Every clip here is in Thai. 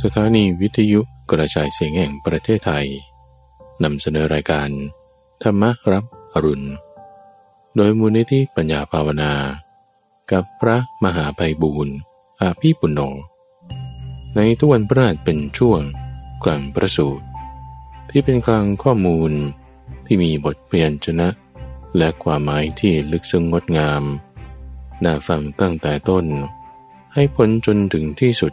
สถานีวิทยุกระจายเสียงแห่งประเทศไทยนำเสนอรายการ ธรรมรับอรุณ โดยมูลนิธิปัญญาภาวนา กับพระมหาไพบูรณ์อาภีปุณโญในทุกวันพระราชเป็นช่วงกลางประสูตร ที่เป็นกลางข้อมูลที่มีบทเปลี่ยนชนะ และความหมายที่ลึกซึ้งงดงาม น่าฟังตั้งแต่ต้น ให้พ้นจนถึงที่สุด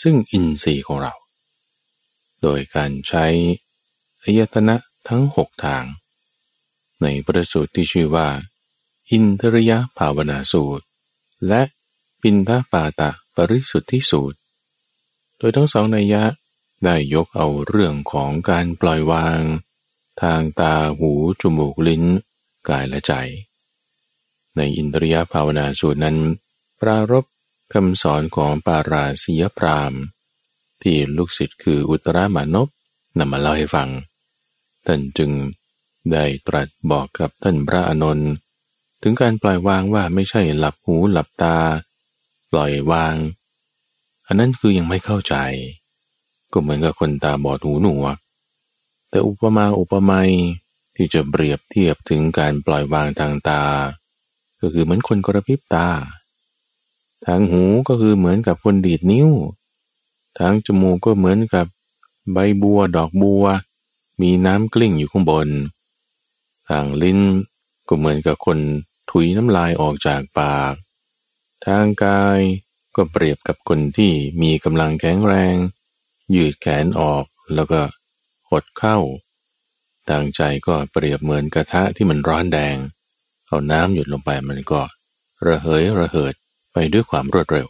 ซึ่งอินทรีย์ของเรา โดยการใช้อายตนะทั้งหกทาง ในประสูตรที่ชื่อว่า อินทริยภาวนาสูตร และปินทปาตะปริสุทธิสูตร โดยทั้งสองนัยยะได้ยกเอาเรื่องของการปล่อยวาง ทางตาหูจมูกลิ้น กายและใจ ในอินทริยภาวนาสูตรนั้น ปรารบ คำสอนของปาราสียพรามที่ลูกศิษย์คืออุตรามานพนำมาเล่าให้ฟัง ท่านจึงได้ตรัสบอกกับท่านพระอานนท์ถึงการปล่อยวางว่าไม่ใช่หลับหูหลับตา ปล่อยวาง อันนั้นคือยังไม่เข้าใจ ก็เหมือนกับคนตาบอดหูหนวก แต่อุปมาอุปไมยที่จะเปรียบเทียบถึงการปล่อยวางทางตา ก็คือเหมือนคนกระพริบตา ทางหูก็คือเหมือนกับคนดีดนิ้ว ทางจมูกก็เหมือนกับใบบัวดอกบัว มีน้ำกลิ้งอยู่ข้างบน ทางลิ้นก็เหมือนกับคนถุยน้ำลายออกจากปาก ทางกายก็เปรียบกับคนที่มีกำลังแข็งแรง ยืดแขนออกแล้วก็หดเข้า ทางใจก็เปรียบเหมือนกระทะที่มันร้อนแดง เอาน้ำหยุดลงไปมันก็ระเหยระเหิด ไปด้วยความรวดเร็ว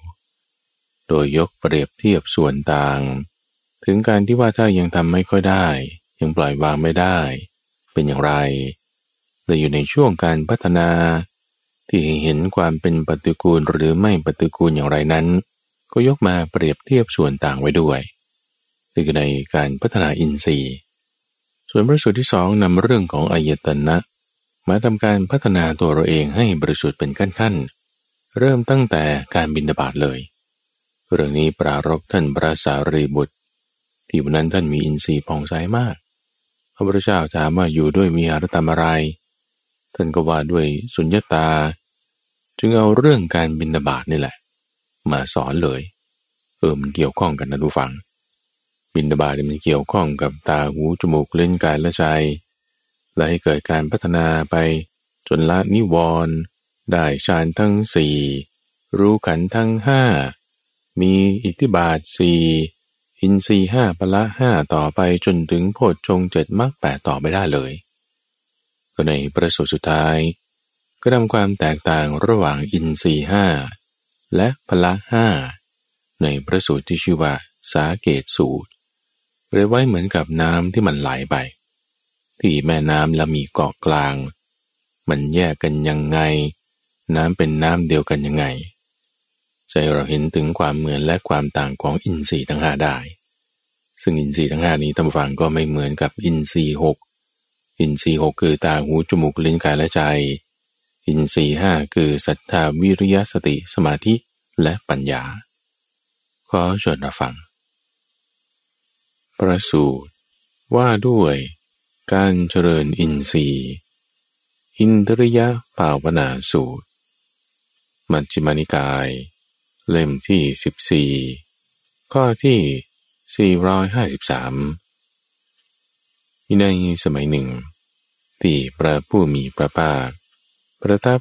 โดยยกเปรียบเทียบส่วนต่าง ถึงการที่ว่าถ้ายังทำไม่ค่อยได้ ยังปล่อยวางไม่ได้ เป็นอย่างไรแต่อยู่ในช่วงการพัฒนา ที่เห็นความเป็นปฏิกูลหรือไม่ปฏิกูลอย่างไรนั้น ก็ยกมาเปรียบเทียบส่วนต่างไว้ด้วยนี่คือในการพัฒนาอินทรีย์ ส่วนประสูตรที่สองนำเรื่องของอายตนะ มาทำการพัฒนาตัวเราเองให้บริสุทธิ์เป็นขั้นๆ เริ่มตั้งแต่การบินดาบาดเลย เรื่องนี้ปรารบท่านพระสารีบุตร ที่วันนั้นท่านมีอินทรีย์ผ่องใสมาก พระพุทธเจ้าถามว่าอยู่ด้วยมีอารธรรมอะไร ท่านก็ว่าด้วยสุญญตา จึงเอาเรื่องการบินดาบาดนี่แหละ มาสอนเลย เออมันเกี่ยวข้องกันนะทุกฝัง บินดาบาดมันเกี่ยวข้องกับตาหูจมูกเล่นกายและใจและให้เกิดการพัฒนาไปจนละนิวรณ์ ได้ฌานทั้งสี่รู้ขันทั้งห้ามีอิทธิบาทสี่อินทรีห้าพละห้าต่อไปจนถึงโพชฌงเจ็ดมรรคแปดต่อไปได้เลย ก็ในประสูตรสุดท้าย ก็ทำความแตกต่างระหว่างอินทรีห้าและพละห้าในประสูตรที่ชื่อว่าสาเกตสูตรเรียกไว้เหมือนกับน้ำที่มันไหลไป ที่แม่น้ำแล้วมีเกาะกลาง มันแยกกันยังไง น้ำเป็นน้ำเดียวกันยังไง ใจเราเห็นถึงความเหมือนและความต่างของอินทรีย์ทั้งห้าได้ ซึ่งอินทรีย์ทั้งห้านี้ท่านฟังก็ไม่เหมือนกับอินทรีย์หกอินทรีย์หกคือตาหูจมูกลิ้นกายและใจ อินทรีย์ห้าคือศรัทธาวิริยะสติสมาธิและปัญญา ขอชวนเราฟัง ประสูตรว่าด้วยการเจริญอินทรีย์ อินทริยะภาวนาสูตร มัชฌิมานิกาย เล่มที่สิบสี่ข้อที่สี่ร้อยห้าสิบสามในสมัยหนึ่งที่พระผู้มีพระภาคประทับ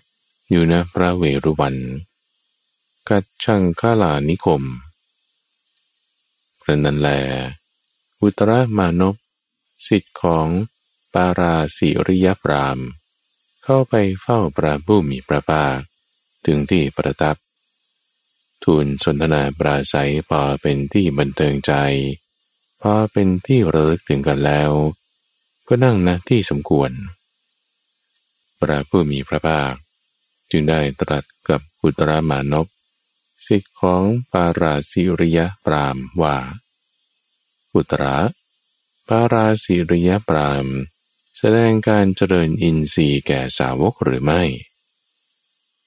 อยู่ณพระเวรุวัน กัดช่างข้าลานิคมกระนันแล อุตรมานพสิทธิ์ของปาราสิริยปราม เข้าไปเฝ้าพระผู้มีพระภาค ถึงที่ประทับ ทูลสนทนาปราศัยพอเป็นที่บันเทิงใจ พอเป็นที่ระลึกถึงกันแล้ว ก็นั่งณที่สมควร พระผู้มีพระภาค จึงได้ตรัสกับอุตรามานพสิทธิของปาราสิริยปรามว่า อุตระปาราสิริยปรามแสดงการเจริญอินทรีย์แก่สาวกหรือไม่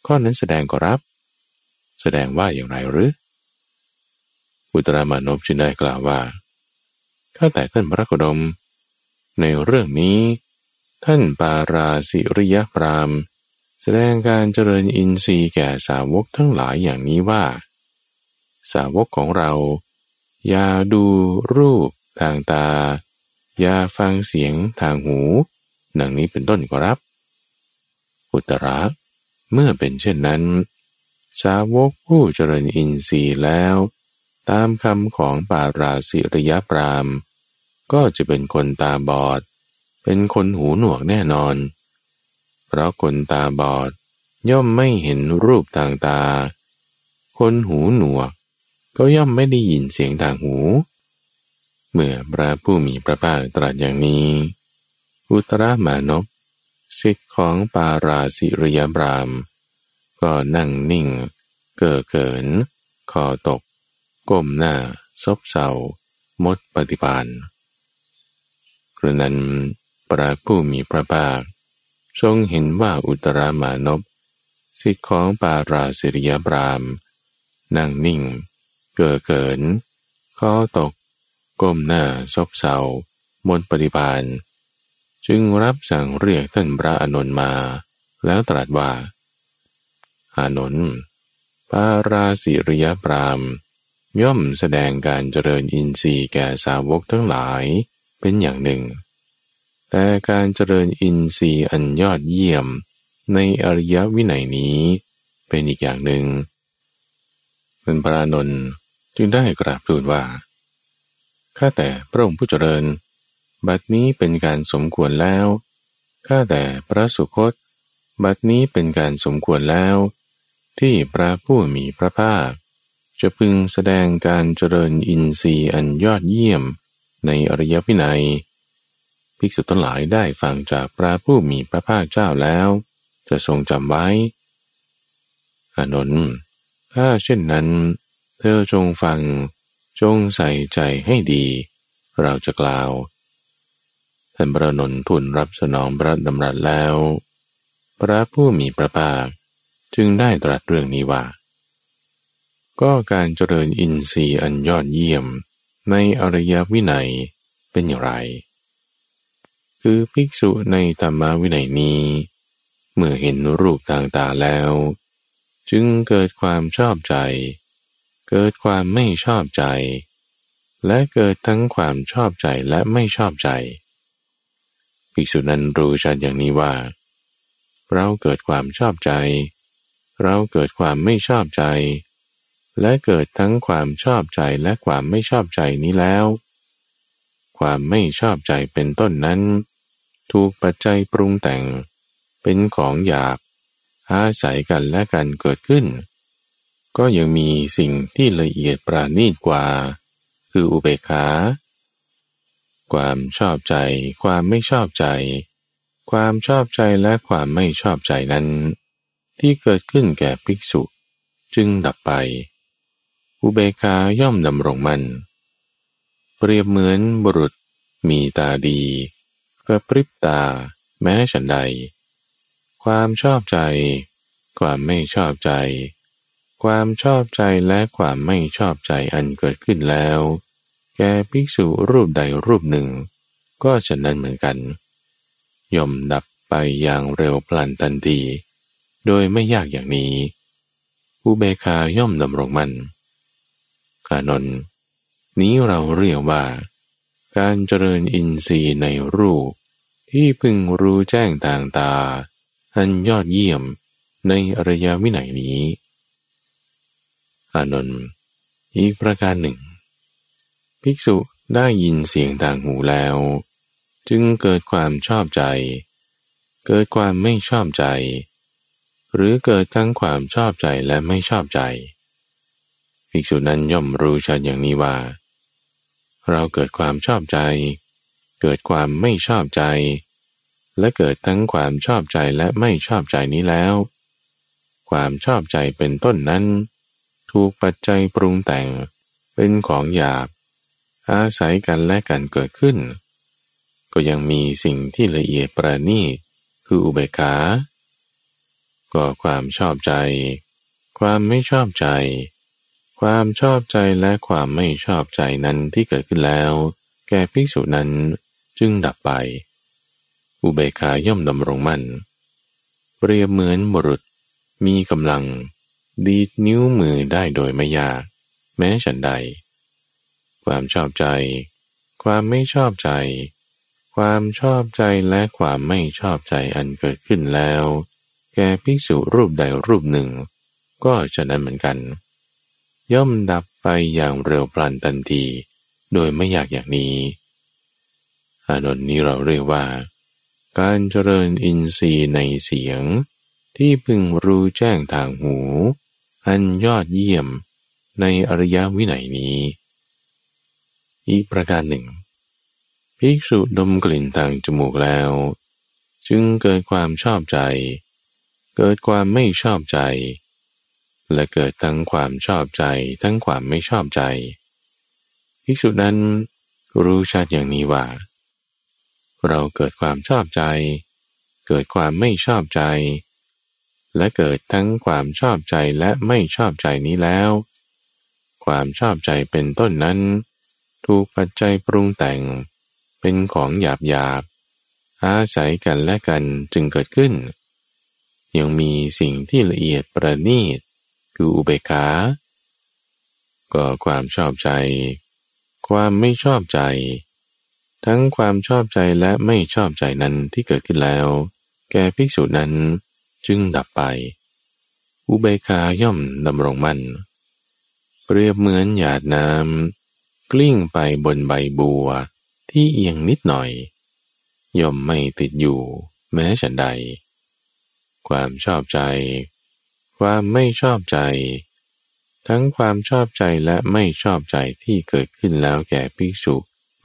ข้อนั้นแสดงก็รับ แสดงว่าอย่างไรหรืออุตรามานพจึงได้กล่าวว่าข้าแต่ท่านพระโคดม ในเรื่องนี้ ท่านปาราสิริยปรามแสดงการเจริญอินทรีย์แก่สาวกทั้งหลายอย่างนี้ว่า สาวกของเรา อย่าดูรูปทางตา อย่าฟังเสียงทางหู ดังนี้เป็นต้นก็รับ อุตระ เมื่อเป็นเช่นนั้น สาวกผู้เจริญอินทรีย์แล้ว ตามคำของปาราสิริยปราม ก็จะเป็นคนตาบอด เป็นคนหูหนวกแน่นอน เพราะคนตาบอดย่อมไม่เห็นรูปทางตา คนหูหนวก ก็ย่อมไม่ได้ยินเสียงทางหู เมื่อพระผู้มีพระภาคตรัสอย่างนี้ อุตรามานพ สิทธิ์ของปาราสิริยบราม ก็นั่งนิ่ง เก้อเกินคอตก ก้มหน้า ซบเศร้ามดปฏิบานกระนั้นพระผู้มีพระภาค ทรงเห็นว่าอุตรามานพสิทธิ์ของปาราสิริยบรามนั่งนิ่ง เก้อเกินคอตก ก้มหน้า ซบเซามนปฏิบาล จึงรับสั่งเรียกท่านพระอานนท์มา แล้วตรัสว่า อานนท์ปาราสิริยปรามย่อมแสดงการเจริญอินทรีย์แก่สาวกทั้งหลายเป็นอย่างหนึ่ง แต่การเจริญอินทรีย์อันยอดเยี่ยมในอริยวินัยนี้เป็นอีกอย่างหนึ่งเป็นพระนนท์จึงได้กราบทูลว่า ข้าแต่พระองค์ผู้เจริญ บัดนี้เป็นการสมควรแล้ว ข้าแต่พระสุคต บัดนี้เป็นการสมควรแล้ว ที่พระผู้มีพระภาค จะพึงแสดงการเจริญอินทรีย์อันยอดเยี่ยมในอริยวินัย ภิกษุทั้งหลายได้ฟังจากพระผู้มีพระภาคเจ้าแล้ว จะทรงจำไว้อานนท์ถ้าเช่นนั้น เธอจงฟังจงใส่ใจให้ดี เราจะกล่าว นพระนนทุนรับสนองพระดำรัสแล้ว พระผู้มีพระภาคจึงได้ตรัสเรื่องนี้ว่า ก็การเจริญอินทรีย์อันยอดเยี่ยมในอริยวินัยเป็นอย่างไร คือภิกษุในธรรมวินัยนี้ เมื่อเห็นรูปต่างๆแล้ว จึงเกิดความชอบใจ เกิดความไม่ชอบใจ และเกิดทั้งความชอบใจและไม่ชอบใจ ภิกษุนั้นรู้ชัดอย่างนี้ว่า เราเกิดความชอบใจ เราเกิดความไม่ชอบใจ และเกิดทั้งความชอบใจและความไม่ชอบใจนี้แล้ว ความไม่ชอบใจเป็นต้นนั้น ถูกปัจจัยปรุงแต่ง เป็นของอยากอาศัยกันและกันเกิดขึ้น ก็ยังมีสิ่งที่ละเอียดปราณีตกว่า คืออุเบกขา ความชอบใจ ความไม่ชอบใจ ความชอบใจและความไม่ชอบใจนั้น ที่เกิดขึ้นแก่ภิกษุจึงดับไป อุเบกาย่อมดำรงมันเปรียบเหมือนบุรุษมีตาดีกระพริบตาแม้ฉันใด ความชอบใจ ความไม่ชอบใจ ความชอบใจและความไม่ชอบใจอันเกิดขึ้นแล้ว ก่ภิกษุรูปใดรูปหนึ่ง ก็ฉะนั้นเหมือนกัน ย่อมดับไปอย่างเร็วพลันทันทีโดยไม่ยากอย่างนี้อุเบคาย่อมดำรงมันกานนนี้เราเรียกว่า การเจริญอินทรีย์ในรูป ที่พึงรู้แจ้งต่างตา อันยอดเยี่ยมในอริยวินัยนี้ อานนท์อีกประการหนึ่ง ภิกษุได้ยินเสียงทางหูแล้ว จึงเกิดความชอบใจ เกิดความไม่ชอบใจ หรือเกิดทั้งความชอบใจและไม่ชอบใจ ภิกษุนั้นย่อมรู้ชัดอย่างนี้ว่า เราเกิดความชอบใจ เกิดความไม่ชอบใจ และเกิดทั้งความชอบใจและไม่ชอบใจนี้แล้ว ความชอบใจเป็นต้นนั้น ถูกปัจจัยปรุงแต่งเป็นของหยาบ อาศัยกันและกันเกิดขึ้น ก็ยังมีสิ่งที่ละเอียดประณีตคืออุเบกขา ก็ความชอบใจ ความไม่ชอบใจ ความชอบใจและความไม่ชอบใจนั้นที่เกิดขึ้นแล้ว แก่ภิกษุนั้นจึงดับไป อุเบกขาย่อมดำรงมั่น เปรียบเหมือนบุรุษมีกำลัง ดีดนิ้วมือได้โดยไม่ยาก แม้ฉันใด ความชอบใจ ความไม่ชอบใจ ความชอบใจและความไม่ชอบใจอันเกิดขึ้นแล้ว แก่ภิกษุรูปใดรูปหนึ่ง ก็จะนั้นเหมือนกัน ย่อมดับไปอย่างเร็วปราณทันที โดยไม่อยากอย่างนี้ อานนท์นี้เราเรียกว่า การเจริญอินทรีย์ในเสียง ที่พึงรู้แจ้งทางหู อันยอดเยี่ยมในอริยวินัยนี้ อีกประการหนึ่ง ภิกษุดมกลิ่นทางจมูกแล้ว จึงเกิดความชอบใจ เกิดความไม่ชอบใจ และเกิดทั้งความชอบใจทั้งความไม่ชอบใจ ภิกษุนั้นรู้ชัดอย่างนี้ว่า เราเกิดความชอบใจ เกิดความไม่ชอบใจ และเกิดทั้งความชอบใจและไม่ชอบใจนี้แล้ว ความชอบใจเป็นต้นนั้น ถูกปัจจัยปรุงแต่ง เป็นของหยาบหยาบอาศัยกันและกันจึงเกิดขึ้น ยังมีสิ่งที่ละเอียดประณีต คืออุเบกขา ก็ความชอบใจ ความไม่ชอบใจ ทั้งความชอบใจและไม่ชอบใจนั้นที่เกิดขึ้นแล้ว แก่ภิกษุนั้นจึงดับไป อุเบกขาย่อมดำรงมั่น เปรียบเหมือนหยาดน้ำ กลิ้งไปบนใบบัวที่เอียงนิดหน่อย ย่อมไม่ติดอยู่แม้ฉันใด ความชอบใจ ความไม่ชอบใจ ทั้งความชอบใจและไม่ชอบใจที่เกิดขึ้นแล้วแก่ภิกษุ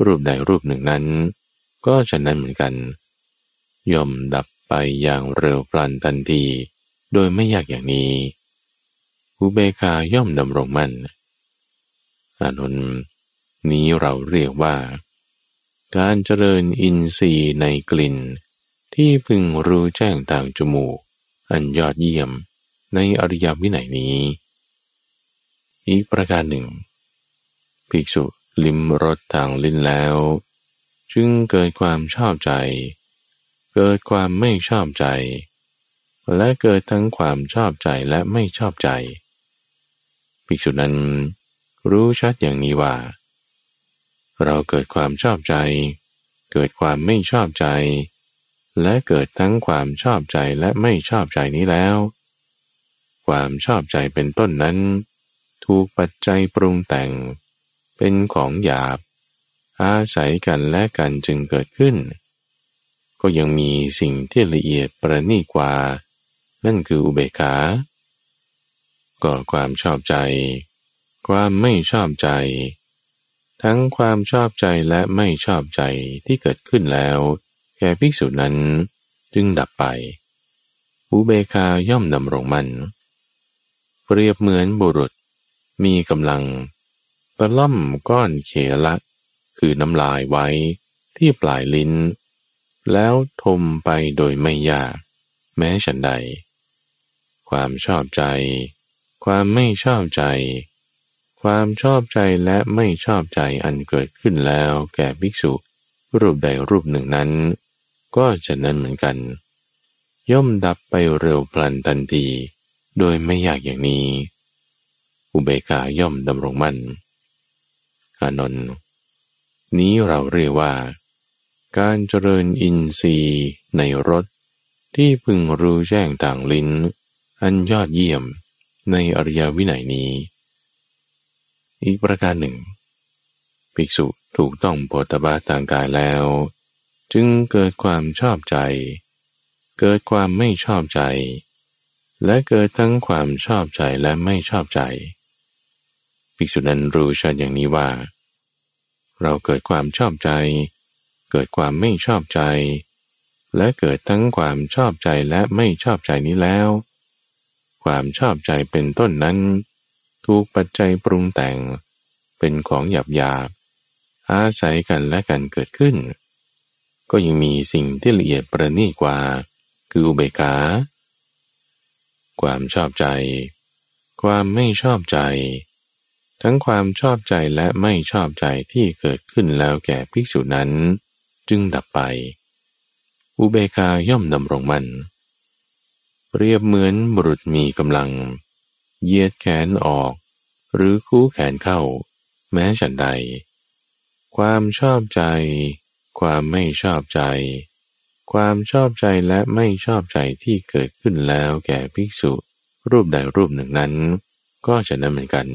รูปใดรูปหนึ่งนั้น ก็จะนั้นเหมือนกัน ย่อมดับไปอย่างเร็วปลันทันที โดยไม่ยากอย่างนี้อุเบกาย่อมดำรงมั่นอานนท์ นี้เราเรียกว่า การเจริญอินทรีย์ในกลิ่น ที่พึงรู้แจ้งทางจมูก อันยอดเยี่ยมในอริยวินัยนี้ อีกประการหนึ่ง ภิกษุลิมรสทางลิ้นแล้ว จึงเกิดความชอบใจ เกิดความไม่ชอบใจ และเกิดทั้งความชอบใจและไม่ชอบใจ ภิกษุนั้นรู้ชัดอย่างนี้ว่า เราเกิดความชอบใจ เกิดความไม่ชอบใจ และเกิดทั้งความชอบใจและไม่ชอบใจนี้แล้ว ความชอบใจเป็นต้นนั้น ถูกปัจจัยปรุงแต่ง เป็นของหยาบ อาศัยกันและกันจึงเกิดขึ้น ก็ยังมีสิ่งที่ละเอียดประณีกว่า นั่นคืออุเบกขา ก็ความชอบใจ ความไม่ชอบใจ ทั้งความชอบใจและไม่ชอบใจที่เกิดขึ้นแล้ว แก่ภิกษุนั้นจึงดับไป อุเบคาย่อมดำรงมันเปรียบเหมือนบุรุษ มีกำลังตะล่อมก้อนเขละ คือน้ำลายไว้ที่ปลายลิ้น แล้วทมไปโดยไม่ยาก แม้ฉันใด ความชอบใจ ความไม่ชอบใจ ความชอบใจและไม่ชอบใจอันเกิดขึ้นแล้วแก่ภิกษุรูปใดรูปหนึ่งนั้น ก็จะนั้นเหมือนกัน ย่อมดับไปเร็วพลันทันที โดยไม่ยากอย่างนี้ อุเบกาย่อมดำรงมั่นอานนท์นี้เราเรียกว่า การเจริญอินทรีย์ในรถที่พึงรู้แจ้งต่างลิ้น อันยอดเยี่ยมในอริยวินัยนี้ อีกประการหนึ่ง ภิกษุถูกต้องโพธบาทางกายแล้ว จึงเกิดความชอบใจ เกิดความไม่ชอบใจ และเกิดทั้งความชอบใจและไม่ชอบใจ ภิกษุนั้นรู้ชัดอย่างนี้ว่า เราเกิดความชอบใจ เกิดความไม่ชอบใจ และเกิดทั้งความชอบใจและไม่ชอบใจนี้แล้ว ความชอบใจเป็นต้นนั้น ถูกปัจจัยปรุงแต่ง เป็นของหยาบหยาบอาศัยกันและกันเกิดขึ้น ก็ยังมีสิ่งที่ละเอียดประณีตกว่า คืออุเบกขาความชอบใจ ความไม่ชอบใจ ทั้งความชอบใจและไม่ชอบใจที่เกิดขึ้นแล้วแก่ภิกษุนั้น จึงดับไป อุเบกาย่อมดำรงมันเปรียบเหมือนบุรุษมีกำลัง เยียดแขนออก หรือคู่แขนเข้า แม้ฉันใด ความชอบใจ ความไม่ชอบใจ ความชอบใจและไม่ชอบใจที่เกิดขึ้นแล้วแก่ภิกษุ รูปใดรูปหนึ่งนั้น ก็จะนั้นเหมือนกัน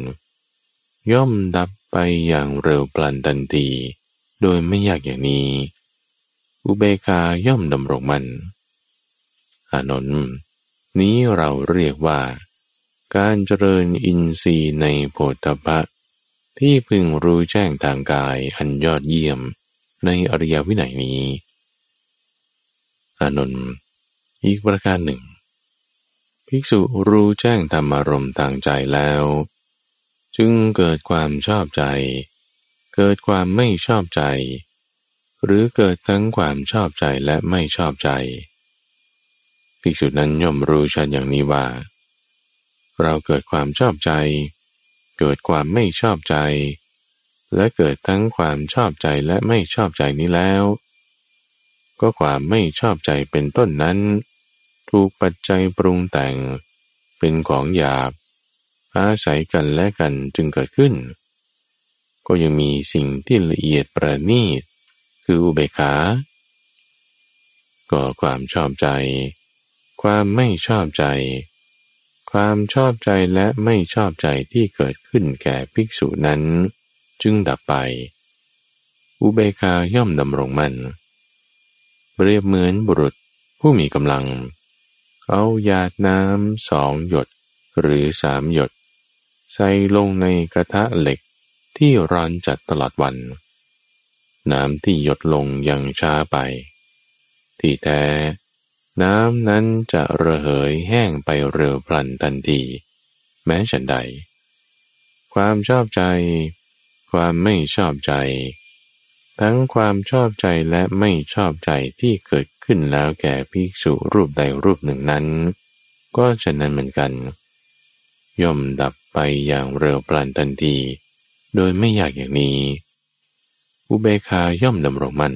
ย่อมดับไปอย่างเร็วปลันทันทีโดยไม่ยากอย่างนี้ อุเบกาย่อมดำรงมันอานนท์นี้เราเรียกว่า การเจริญอินทรีย์ในโพธพะ ที่พึงรู้แจ้งทางกายอันยอดเยี่ยมในอริยวินัยนี้ อานนท์อีกประการหนึ่ง ภิกษุรู้แจ้งธรรมารมณ์ทางใจแล้ว จึงเกิดความชอบใจ เกิดความไม่ชอบใจ หรือเกิดทั้งความชอบใจและไม่ชอบใจ ภิกษุนั้นย่อมรู้ชัดอย่างนี้ว่า เราเกิดความชอบใจ เกิดความไม่ชอบใจ และเกิดทั้งความชอบใจและไม่ชอบใจนี้แล้ว ก็ความไม่ชอบใจเป็นต้นนั้น ถูกปัจจัยปรุงแต่ง เป็นของหยาบ อาศัยกันและกันจึงเกิดขึ้น ก็ยังมีสิ่งที่ละเอียดประณีต คืออุเบกขาก็ความชอบใจ ความไม่ชอบใจ ความชอบใจและไม่ชอบใจที่เกิดขึ้นแก่ภิกษุนั้น จึงดับไป อุเบกาย่อมดำรงมันเปรียบเหมือนบุรุษผู้มีกำลัง เอาหยาดน้ำสองหยดหรือสามหยด ใส่ลงในกระทะเหล็กที่ร้อนจัดตลอดวัน น้ำที่หยดลงยังช้าไป ที่แท้ น้ำนั้นจะระเหยแห้งไปเร็วพลันทันที แม้ฉันใด ความชอบใจ ความไม่ชอบใจ ทั้งความชอบใจและไม่ชอบใจที่เกิดขึ้นแล้วแก่ภิกษุรูปใดรูปหนึ่งนั้น ก็ฉะนั้นเหมือนกัน ย่อมดับไปอย่างเร็วพลันทันที โดยไม่อยากอย่างนี้ อุเบคาย่อมดำรงมัน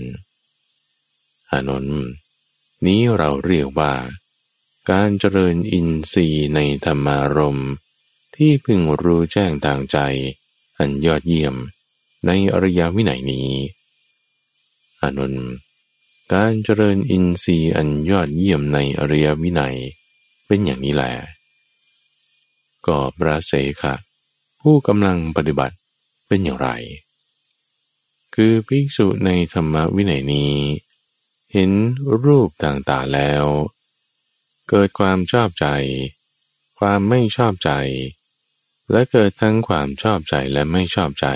อานนท์ นี้เราเรียกว่า การเจริญอินทรีย์ในธรรมารมที่พึงรู้แจ้งทางใจ อันยอดเยี่ยมในอริยวินัยนี้อานนการเจริญอินทรีย์อันยอดเยี่ยมในอริยวินัย เป็นอย่างนี้แหละก็พระเสขะผู้กำลังปฏิบัติเป็นอย่างไร คือภิกษุในธรรมวินัยนี้ เห็นรูปต่างๆแล้ว เกิดความชอบใจ ความไม่ชอบใจ และเกิดทั้งความชอบใจและไม่ชอบใจ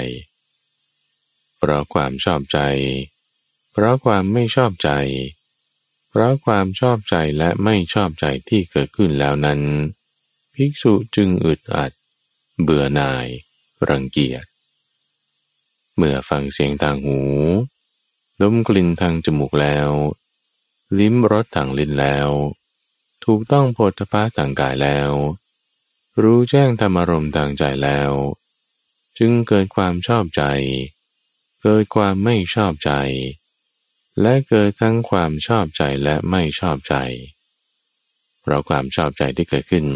เพราะความชอบใจ เพราะความไม่ชอบใจ เพราะความชอบใจและไม่ชอบใจที่เกิดขึ้นแล้วนั้น ภิกษุจึงอึดอัด เบื่อหน่าย รังเกียจ เมื่อฟังเสียงทางหู ดมกลิ่นทางจมูกแล้ว ลิ้มรสทางลิ้นแล้ว ถูกต้องโพธภาทางกายแล้ว รู้แจ้งธรรมารมทางใจแล้ว จึงเกิดความชอบใจ เกิดความไม่ชอบใจ และเกิดทั้งความชอบใจและไม่ชอบใจ เพราะความชอบใจที่เกิดขึ้น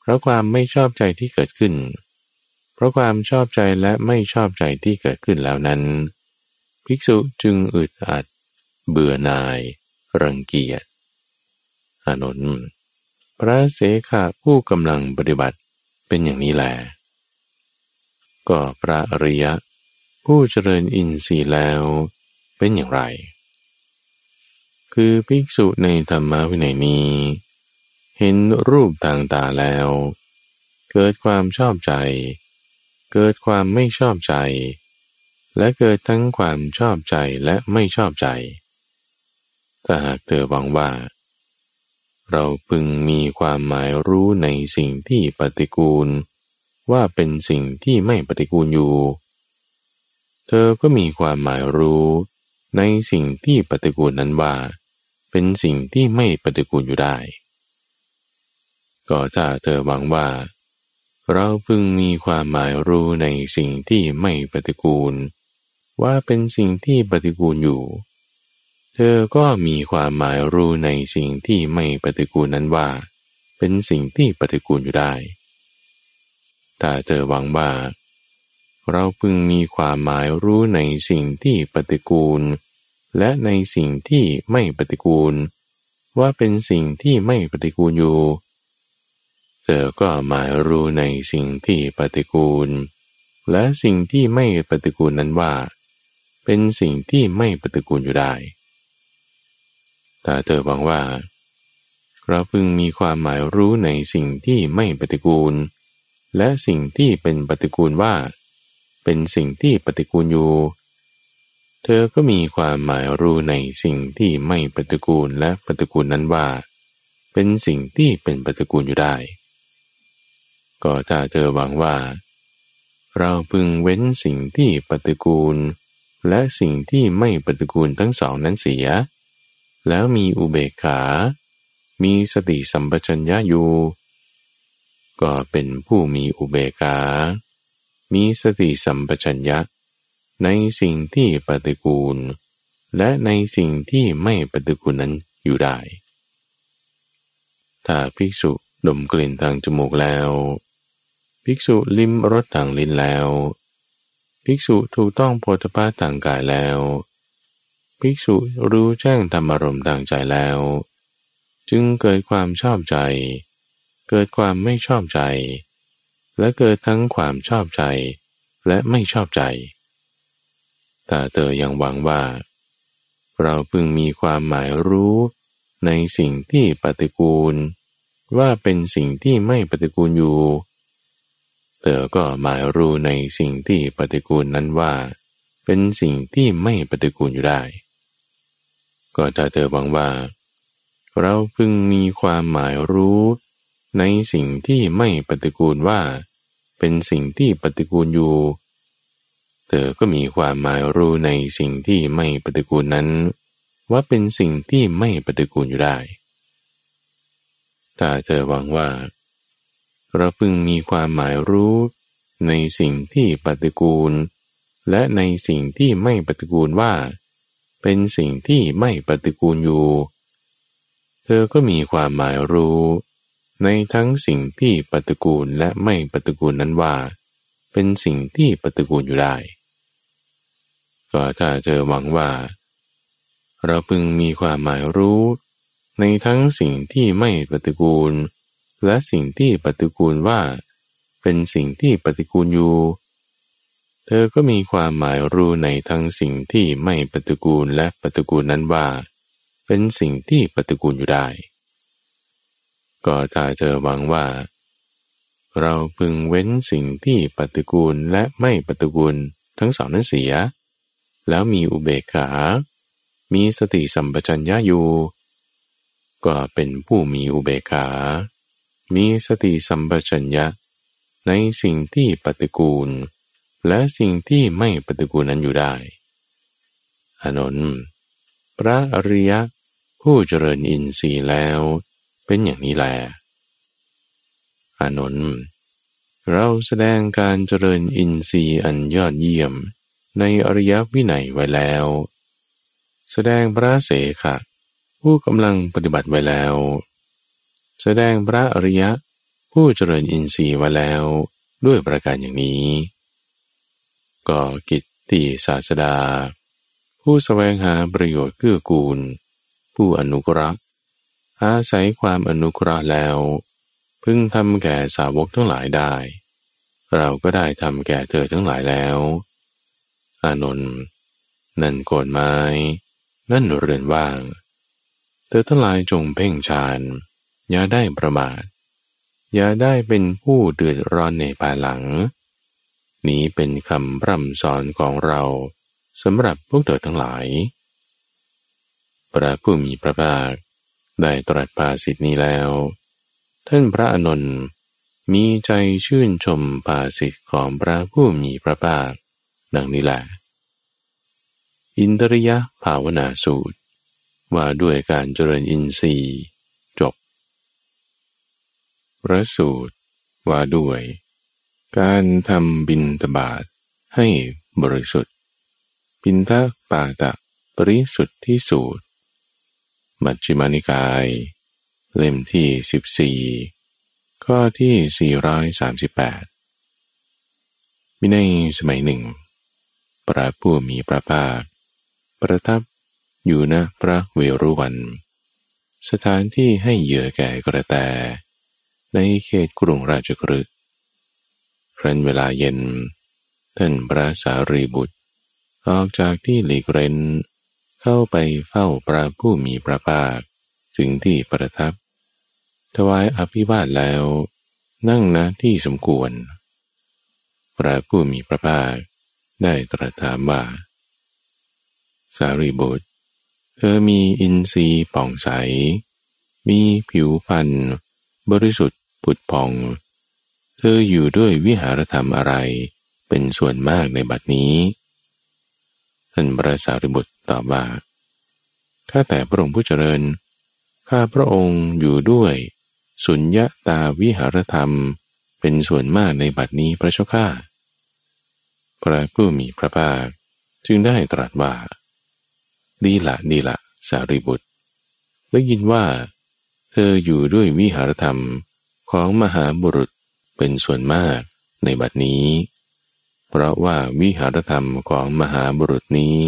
เพราะความไม่ชอบใจที่เกิดขึ้น เพราะความชอบใจและไม่ชอบใจที่เกิดขึ้นแล้วนั้น ภิกษุจึงอึดอัด เบื่อหน่าย รังเกียจอานนท์พระเสขาผู้กำลังปฏิบัติเป็นอย่างนี้แหละก็พระอริยะ ผู้เจริญอินทรีย์แล้วเป็นอย่างไร คือภิกษุในธรรมวินัยนี้ เห็นรูปต่างๆแล้ว เกิดความชอบใจ เกิดความไม่ชอบใจ และเกิดทั้งความชอบใจและไม่ชอบใจ ถ้าหากเธอหวังว่า เราพึงมีความหมายรู้ในสิ่งที่ปฏิกูล ว่าเป็นสิ่งที่ไม่ปฏิกูลอยู่ เธอก็มีความหมายรู้ในสิ่งที่ปฏิกูลนั้นว่า เป็นสิ่งที่ไม่ปฏิกูลอยู่ได้ ก็ถ้าเธอหวังว่า เราพึงมีความหมายรู้ในสิ่งที่ไม่ปฏิกูล ว่าเป็นสิ่งที่ปฏิกูลอยู่ เธอก็มีความหมายรู้ในสิ่งที่ไม่ปฏิกูลนั้นว่า เป็นสิ่งที่ปฏิกูลอยู่ได้ถ้าเธอหวังว่า เราพึงมีความหมายรู้ในสิ่งที่ปฏิกูล และในสิ่งที่ไม่ปฏิกูล ว่าเป็นสิ่งที่ไม่ปฏิกูลอยู่ เธอก็หมายรู้ในสิ่งที่ปฏิกูลและสิ่งที่ไม่ปฏิกูลนั้นว่า เป็นสิ่งที่ไม่ปฏิกูลอยู่ได้ถ้าเธอหวังว่า เราพึงมีความหมายรู้ในสิ่งที่ไม่ปฏิกูล และสิ่งที่เป็นปฏิกูลว่า เป็นสิ่งที่ปฏิกูลอยู่ เธอก็มีความหมายรู้ในสิ่งที่ไม่ปฏิกูลและปฏิกูลนั้นว่า เป็นสิ่งที่เป็นปฏิกูลอยู่ได้ ก็ถ้าเธอหวังว่า เราพึงเว้นสิ่งที่ปฏิกูล และสิ่งที่ไม่ปฏิกูลทั้งสองนั้นเสีย แล้วมีอุเบกขา มีสติสัมปชัญญะอยู่ ก็เป็นผู้มีอุเบกขา มีสติสัมปชัญญะ ในสิ่งที่ปฏิกูล และในสิ่งที่ไม่ปฏิกูลนั้นอยู่ได้ ถ้าภิกษุดมกลิ่นทางจมูกแล้ว ภิกษุลิ้มรสทางลิ้นแล้ว ภิกษุถูกต้องโพธภาทางกายแล้ว ภิกษุรู้แจ้งธรรมารมณ์ทางใจแล้ว จึงเกิดความชอบใจ เกิดความไม่ชอบใจ และเกิดทั้งความชอบใจและไม่ชอบใจ แต่เธอยังหวังว่า เราพึงมีความหมายรู้ในสิ่งที่ปฏิกูล ว่าเป็นสิ่งที่ไม่ปฏิกูลอยู่ เธอก็หมายรู้ในสิ่งที่ปฏิกูลนั้นว่า เป็นสิ่งที่ไม่ปฏิกูลอยู่ได้ ก็ถ้าเธอหวังว่า เราพึงมีความหมายรู้ในสิ่งที่ไม่ปฏิกูลว่า เป็นสิ่งที่ปฏิกูลอยู่ เธอก็มีความหมายรู้ในสิ่งที่ไม่ปฏิกูลนั้น ว่าเป็นสิ่งที่ไม่ปฏิกูลอยู่ได้ ถ้าเธอหวังว่า เราพึงมีความหมายรู้ในสิ่งที่ปฏิกูล และในสิ่งที่ไม่ปฏิกูลว่า เป็นสิ่งที่ไม่ปฏิกูลอยู่ เธอก็มีความหมายรู้ ในทั้งสิ่งที่ปฏิกูลและไม่ปฏิกูลนั้นว่า เป็นสิ่งที่ปฏิกูลอยู่ได้ ก็ถ้าเธอหวังว่า เราพึงมีความหมายรู้ ในทั้งสิ่งที่ไม่ปฏิกูล และสิ่งที่ปฏิกูลว่า เป็นสิ่งที่ปฏิกูลอยู่ เธอก็มีความหมายรู้ในทั้งสิ่งที่ไม่ปฏิกูลและปฏิกูลนั้นว่า เป็นสิ่งที่ปฏิกูลอยู่ได้ ก็ถ้าเธอหวังว่า เราพึงเว้นสิ่งที่ปฏิกูลและไม่ปฏิกูลทั้งสองนั้นเสีย แล้วมีอุเบกขา มีสติสัมปชัญญะอยู่ ก็เป็นผู้มีอุเบกขา มีสติสัมปชัญญะ ในสิ่งที่ปฏิกูล และสิ่งที่ไม่ปฏิกูลนั้นอยู่ได้อนนท์พระอริยะผู้เจริญอินทรีย์แล้ว เป็นอย่างนี้แหละอานนท์เราแสดงการเจริญอินทรีย์อันยอดเยี่ยม ในอริยวินัยไว้แล้ว แสดงพระเสขะผู้กำลังปฏิบัติไว้แล้ว แสดงพระอริยะ ผู้เจริญอินทรีย์ไว้แล้วด้วยประการอย่างนี้ก็กิตติศาสดา ผู้สแสวงหาประโยชน์เกื้อกูล ผู้อนุกรักอาศัยความอนุเคราะแล้ว พึงทำแก่สาวกทั้งหลายได้ เราก็ได้ทำแก่เธอทั้งหลายแล้ว อานนท์นั่นโกดไม้ นั่นเรือนว่าง เธอทั้งหลายจงเพ่งฌาน อย่าได้ประมาท อย่าได้เป็นผู้เดือดร้อนในภายหลัง นี้เป็นคำพร่ำสอนของเราสำหรับพวกเธอทั้งหลาย พระผู้มีพระภาคได้ตรัสภาสิทธินี้แล้ว ท่านพระอนนท์มีใจชื่นชมภาสิทธิของพระผู้มีพระภาค ดังนี้แหละอินทริยภาวนาสูตร ว่าด้วยการเจริญอินทรีย์ พระสูตร ว่าด้วย การทำบินตบาทให้บริสุทธิ์ปินทปาตะปริสุทธิ์ที่สูตร มัชฌิมานิกาย เล่มที่ 14 ข้อที่ 438 มีในสมัยหนึ่ง พระผู้มีพระภาค ประทับอยู่ณพระเวรุวัน สถานที่ให้เหยื่อแก่กระแต ในเขตกรุงราชกฤห์ครั้นเวลาเย็น ท่านพระสารีบุตร ออกจากที่หลีกเร้นเข้าไปเฝ้าพระผู้มีพระภาคถึงที่ประทับ ถวายอภิวาทแล้ว นั่งณที่สมควร พระผู้มีพระภาคได้ตรัสถามว่าสารีบุตร เธอมีอินทรีย์ป่องใส มีผิวพรรณบริสุทธิ์ ผุดพอง เธออยู่ด้วยวิหารธรรมอะไร เป็นส่วนมากในบัดนี้ท่านพระสารีบุตรตอบว่าข้าแต่พระองค์ผู้เจริญ ข้าพระองค์อยู่ด้วย สุญญาตาวิหารธรรมเป็นส่วนมากในบัดนี้พระเจ้าข้าพระผู้มีพระภาคจึงได้ตรัสว่า ดีละดีละสารีบุตร ได้ยินว่า เธออยู่ด้วยวิหารธรรม ของมหาบุรุษเป็นส่วนมากในบัดนี้ เพราะว่าวิหารธรรมของมหาบุรุษนี้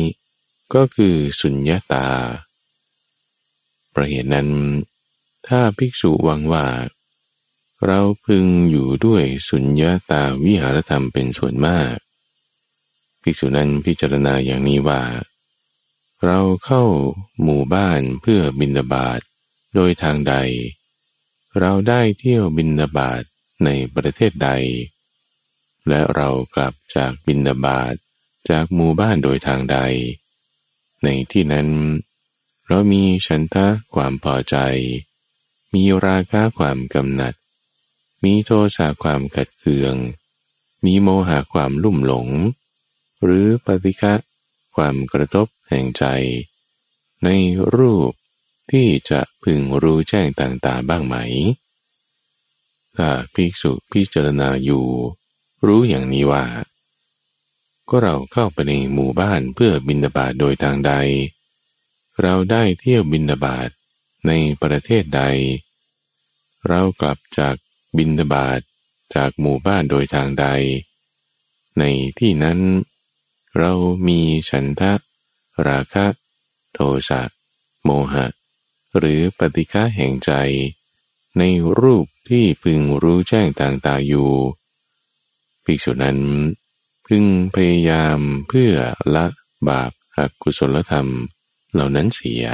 ก็คือสุญญาตาประเหตุนั้น ถ้าภิกษุวังว่า เราพึงอยู่ด้วยสุญญาตาวิหารธรรมเป็นส่วนมาก ภิกษุนั้นพิจารณาอย่างนี้ว่า เราเข้าหมู่บ้านเพื่อบินาบาตโดยทางใด เราได้เที่ยวบินาบาตในประเทศใด และเรากลับจากบินดาบาตจากหมู่บ้านโดยทางใด ในที่นั้น เรามีฉันทะความพอใจ มีราคะความกำหนัด มีโทสะความขัดเคือง มีโมหะความลุ่มหลง หรือปฏิฆะความกระทบแห่งใจ ในรูป ที่จะพึงรู้แจ้งต่างๆบ้างไหม ถ้าภิกษุพิจารณาอยู่ รู้อย่างนี้ว่า ก็เราเข้าไปในหมู่บ้านเพื่อบินาบาตโดยทางใด เราได้เที่ยวบินาบาตในประเทศใด เรากลับจากบินาบาตจากหมู่บ้านโดยทางใด ในที่นั้น เรามีฉันทะ ราคะ โทสะ โมหะ หรือปฏิฆาแห่งใจ ในรูปที่พึงรู้แจ้งต่างๆอยู่ภิกษุนั้น พึงพยายามเพื่อละบาปอกุศลธรรมเหล่านั้นเสีย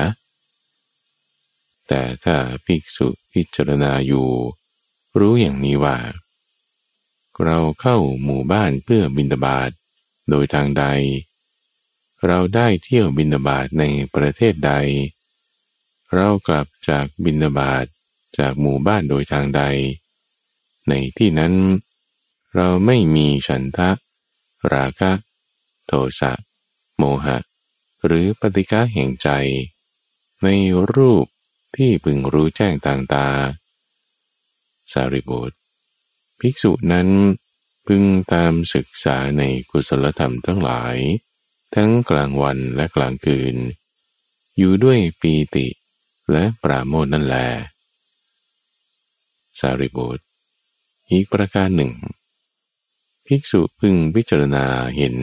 แต่ถ้าภิกษุพิจารณาอยู่ รู้อย่างนี้ว่า เราเข้าหมู่บ้านเพื่อบินาบาตโดยทางใด เราได้เที่ยวบินาบาตในประเทศใด เรากลับจากบินาบาตจากหมู่บ้านโดยทางใด ในที่นั้น เราไม่มีฉันทะ ราคะ โทสะ โมหะ หรือปฏิฆาแห่งใจ ในรูปที่พึงรู้แจ้งต่างๆสารีบุตรภิกษุนั้นพึงตามศึกษาในกุศลธรรมทั้งหลาย ทั้งกลางวันและกลางคืน อยู่ด้วยปีติ และปราโมทนั่นแล สารีบุตรอีกประการหนึ่ง ภิกษุพึงพิจารณาเห็น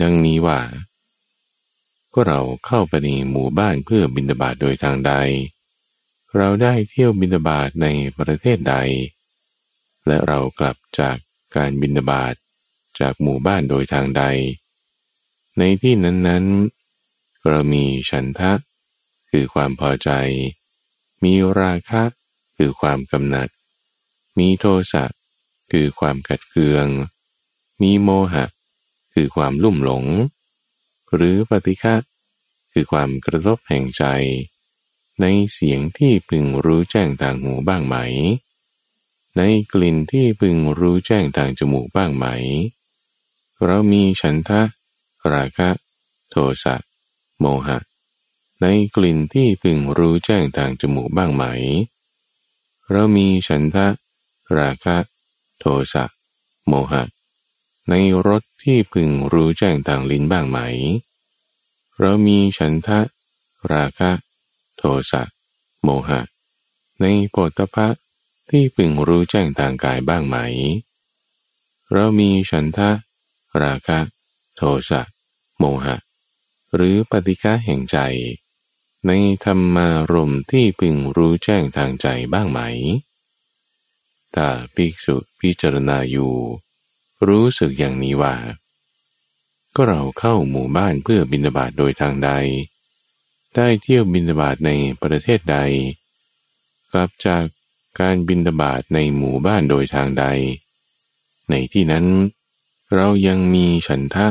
ดังนี้ว่า ก็เราเข้าไปในหมู่บ้านเพื่อบินาบาตโดยทางใด เราได้เที่ยวบินาบาตในประเทศใด และเรากลับจากการบินาบาตจากหมู่บ้านโดยทางใด ในที่นั้นๆ เรามีฉันทะ คือความพอใจ มีราคะ คือความกำหนัด มีโทสะ คือความกัดเคือง มีโมหะ คือความลุ่มหลง หรือปฏิฆะคือความกระทบแห่งใจ ในเสียงที่พึงรู้แจ้งทางหูบ้างไหม ในกลิ่นที่พึงรู้แจ้งทางจมูกบ้างไหม เรามีฉันทะ ราคะ โทสะ โมหะ ในกลิ่นที่พึงรู้แจ้งทางจมูกบ้างไหม เรามีฉันทะ ราคะ โทสะ โมหะ ในรสที่พึงรู้แจ้งทางลิ้นบ้างไหม เรามีฉันทะ ราคะ โทสะ โมหะ ในโพธพะที่พึงรู้แจ้งทางกายบ้างไหม เรามีฉันทะ ราคะ โทสะ โมหะ หรือปฏิฆาแห่งใจ ในธรรมารมที่พึงรู้แจ้งทางใจบ้างไหม ถ้าภิกษุพิจารณาอยู่ รู้สึกอย่างนี้ว่า ก็เราเข้าหมู่บ้านเพื่อบินาบาตโดยทางใด ได้เที่ยวบินาบาตในประเทศใด กลับจากการบินาบาตในหมู่บ้านโดยทางใด ในที่นั้น เรายังมีฉันทะ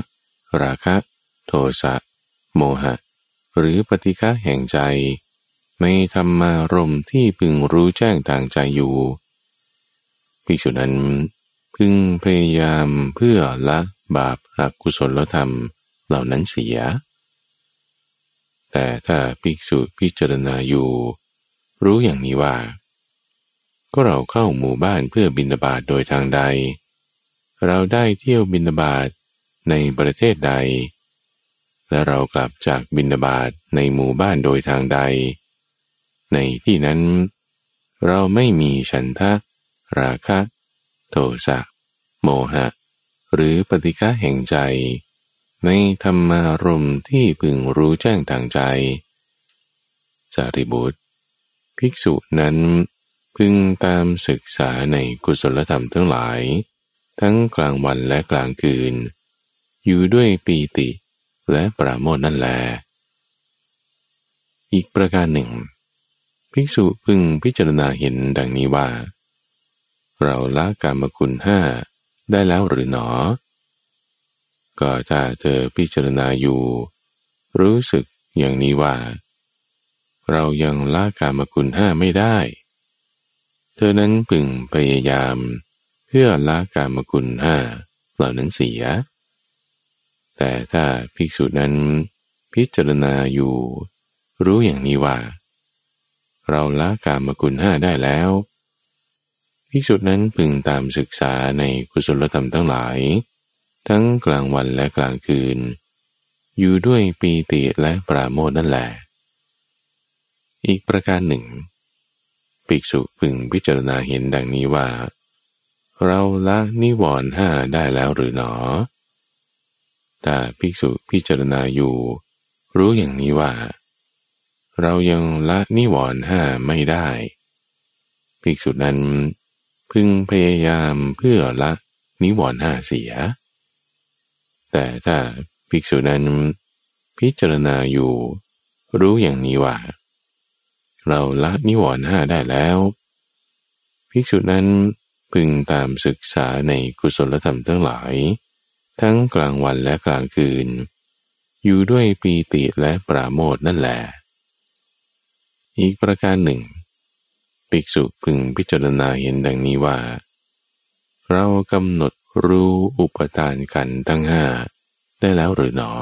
ราคะ โทสะ โมหะ หรือปฏิฆะแห่งใจ ในธรรมารมที่พึงรู้แจ้งทางใจอยู่ภิกษุนั้นพึงพยายามเพื่อละบาปอกุศลธรรมเหล่านั้นเสีย แต่ถ้าภิกษุพิจารณาอยู่ รู้อย่างนี้ว่า ก็เราเข้าหมู่บ้านเพื่อบินาบาตโดยทางใด เราได้เที่ยวบินาบาตในประเทศใด และเรากลับจากบินาบาตในหมู่บ้านโดยทางใด ในที่นั้น เราไม่มีฉันทะ ราคะ โทสะ โมหะ หรือปฏิฆะแห่งใจ ในธรรมารมที่พึงรู้แจ้งทางใจจาริบุตร ภิกษุนั้นพึงตามศึกษาในกุศลธรรมทั้งหลาย ทั้งกลางวันและกลางคืน อยู่ด้วยปีติ และปราโมทนั่นแล อีกประการหนึ่ง ภิกษุพึงพิจารณาเห็นดังนี้ว่า เราละกามคุณห้าได้แล้วหรือหนอ ก็ถ้าเธอพิจารณาอยู่ รู้สึกอย่างนี้ว่า เรายังละกามคุณห้าไม่ได้ เธอนั้นพึงพยายาม เพื่อละกามคุณห้าเหล่านั้นเสีย แต่ถ้าภิกษุนั้นพิจารณาอยู่รู้อย่างนี้ว่า เราละกามคุณห้าได้แล้ว ภิกษุนั้นพึงตามศึกษาในกุศลธรรมทั้งหลาย ทั้งกลางวันและกลางคืน อยู่ด้วยปีติและปราโมทนั่นแหละ อีกประการหนึ่ง ภิกษุพึงพิจารณาเห็นดังนี้ว่า เราละนิวรณ์ห้าได้แล้วหรือหนอ แต่ภิกษุพิจารณาอยู่ รู้อย่างนี้ว่า เรายังละนิวรณ์ห้าไม่ได้ ภิกษุนั้นพึงพยายามเพื่อละนิวรณ์ห้าเสีย แต่ถ้าภิกษุนั้นพิจารณาอยู่ รู้อย่างนี้ว่า เราละนิวรณ์ห้าได้แล้ว ภิกษุนั้นพึงตามศึกษาในกุศลธรรมทั้งหลาย ทั้งกลางวันและกลางคืน อยู่ด้วยปีติและปราโมทนั่นแหละอีกประการหนึ่ง ภิกษุพึงพิจารณาเห็นดังนี้ว่า เรากำหนดรู้อุปทานกันทั้งห้าได้แล้วหรือหนอ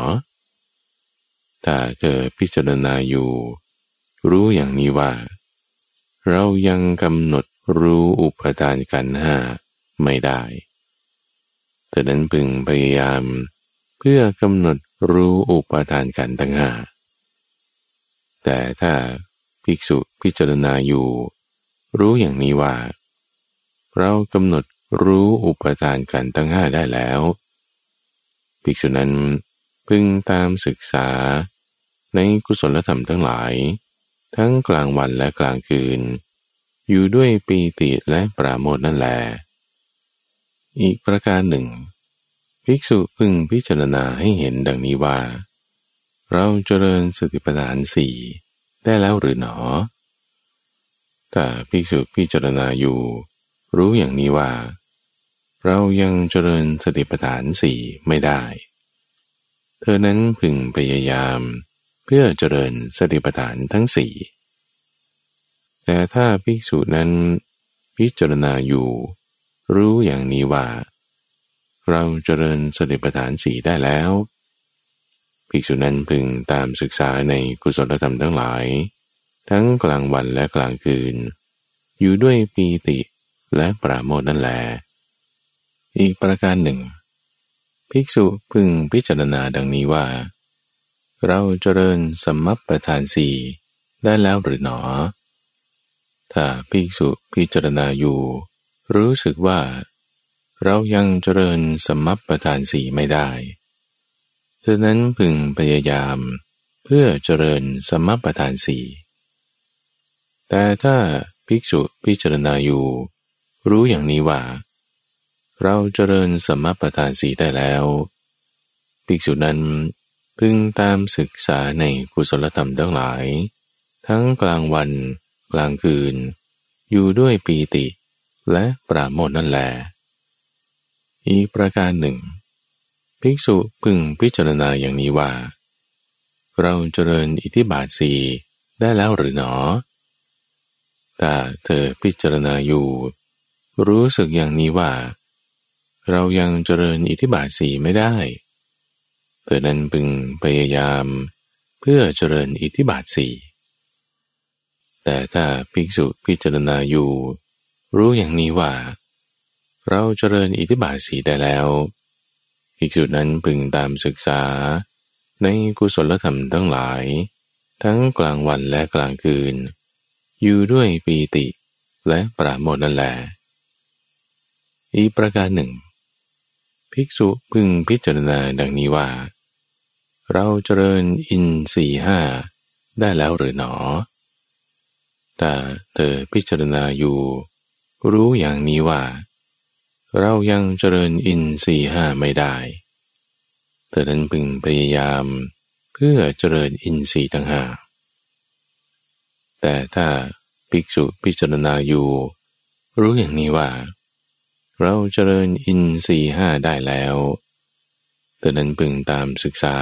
ถ้าเธอพิจารณาอยู่ รู้อย่างนี้ว่า เรายังกำหนดรู้อุปทานกันห้าไม่ได้ แต่นั้นพึงพยายาม เพื่อกำหนดรู้อุปาทานกันทั้งห้าแต่ถ้าภิกษุพิจารณาอยู่ รู้อย่างนี้ว่า เรากำหนดรู้อุปทานกันตั้งห้าได้แล้ว ภิกษุนั้นพึงตามศึกษา ในกุศลธรรมทั้งหลาย ทั้งกลางวันและกลางคืน อยู่ด้วยปีติและปราโมทนั่นแหละ อีกประการหนึ่ง ภิกษุพึงพิจารณาให้เห็นดังนี้ว่า เราเจริญสติปัฏฐานสี่ได้แล้วหรือหนอถ้าภิกษุพิจารณาอยู่ รู้อย่างนี้ว่า เรายังเจริญสติปัฏฐานสี่ไม่ได้ เธอนั้นพึงพยายาม เพื่อเจริญสติปัฏฐานทั้งสี่แต่ถ้าภิกษุนั้นพิจารณาอยู่ รู้อย่างนี้ว่า เราเจริญสติปัฏฐานสีได้แล้วภิกษุนั้นพึงตามศึกษาในกุศลธรรมทั้งหลาย ทั้งกลางวันและกลางคืน อยู่ด้วยปีติและปราโมทนั่นแหละอีกประการหนึ่ง ภิกษุพึงพิจารณาดังนี้ว่า เราเจริญสมัปประธานสี่ได้แล้วหรือหนอ ถ้าภิกษุพิจารณาอยู่ รู้สึกว่า เรายังเจริญสมัปประธานสี่ไม่ได้ฉะนั้นพึงพยายามเพื่อเจริญสมัปประธานสี่แต่ถ้าภิกษุพิจารณาอยู่ รู้อย่างนี้ว่า เราเจริญสมประทานสีได้แล้ว ภิกษุนั้นพึงตามศึกษาในกุศลธรรมทั้งหลาย ทั้งกลางวัน กลางคืน อยู่ด้วยปีติ และปราโมทนั่นแหละอีกประการหนึ่ง ภิกษุพึงพิจารณาอย่างนี้ว่า เราเจริญอิทธิบาทสีได้แล้วหรือหนอ แต่เธอพิจารณาอยู่ รู้สึกอย่างนี้ว่า เรายังเจริญอิทธิบาทสีไม่ได้ เธอนั้นพึงพยายามเพื่อเจริญอิทธิบาทสีแต่ถ้าภิกษุพิจารณาอยู่ รู้อย่างนี้ว่า เราเจริญอิทธิบาทสีได้แล้วภิกษุดนั้นพึงตามศึกษา ในกุศลธรรมทั้งหลาย ทั้งกลางวันและกลางคืน อยู่ด้วยปีติและปราโมทนั่นแหละอีกประการหนึ่ง ภิกษุพึงพิจารณาดังนี้ว่า เราเจริญอินสี่ห้าได้แล้วหรือหนอ แต่เธอพิจารณาอยู่ รู้อย่างนี้ว่า เรายังเจริญอินสี่ห้าไม่ได้ เธอนั้นพึงพยายามเพื่อเจริญอินทรีย์ทั้งห้าแต่ถ้าภิกษุพิจารณาอยู่ รู้อย่างนี้ว่า เราเจริญอินทรีห้าได้แล้วแต่นั้นพึงตามศึกษา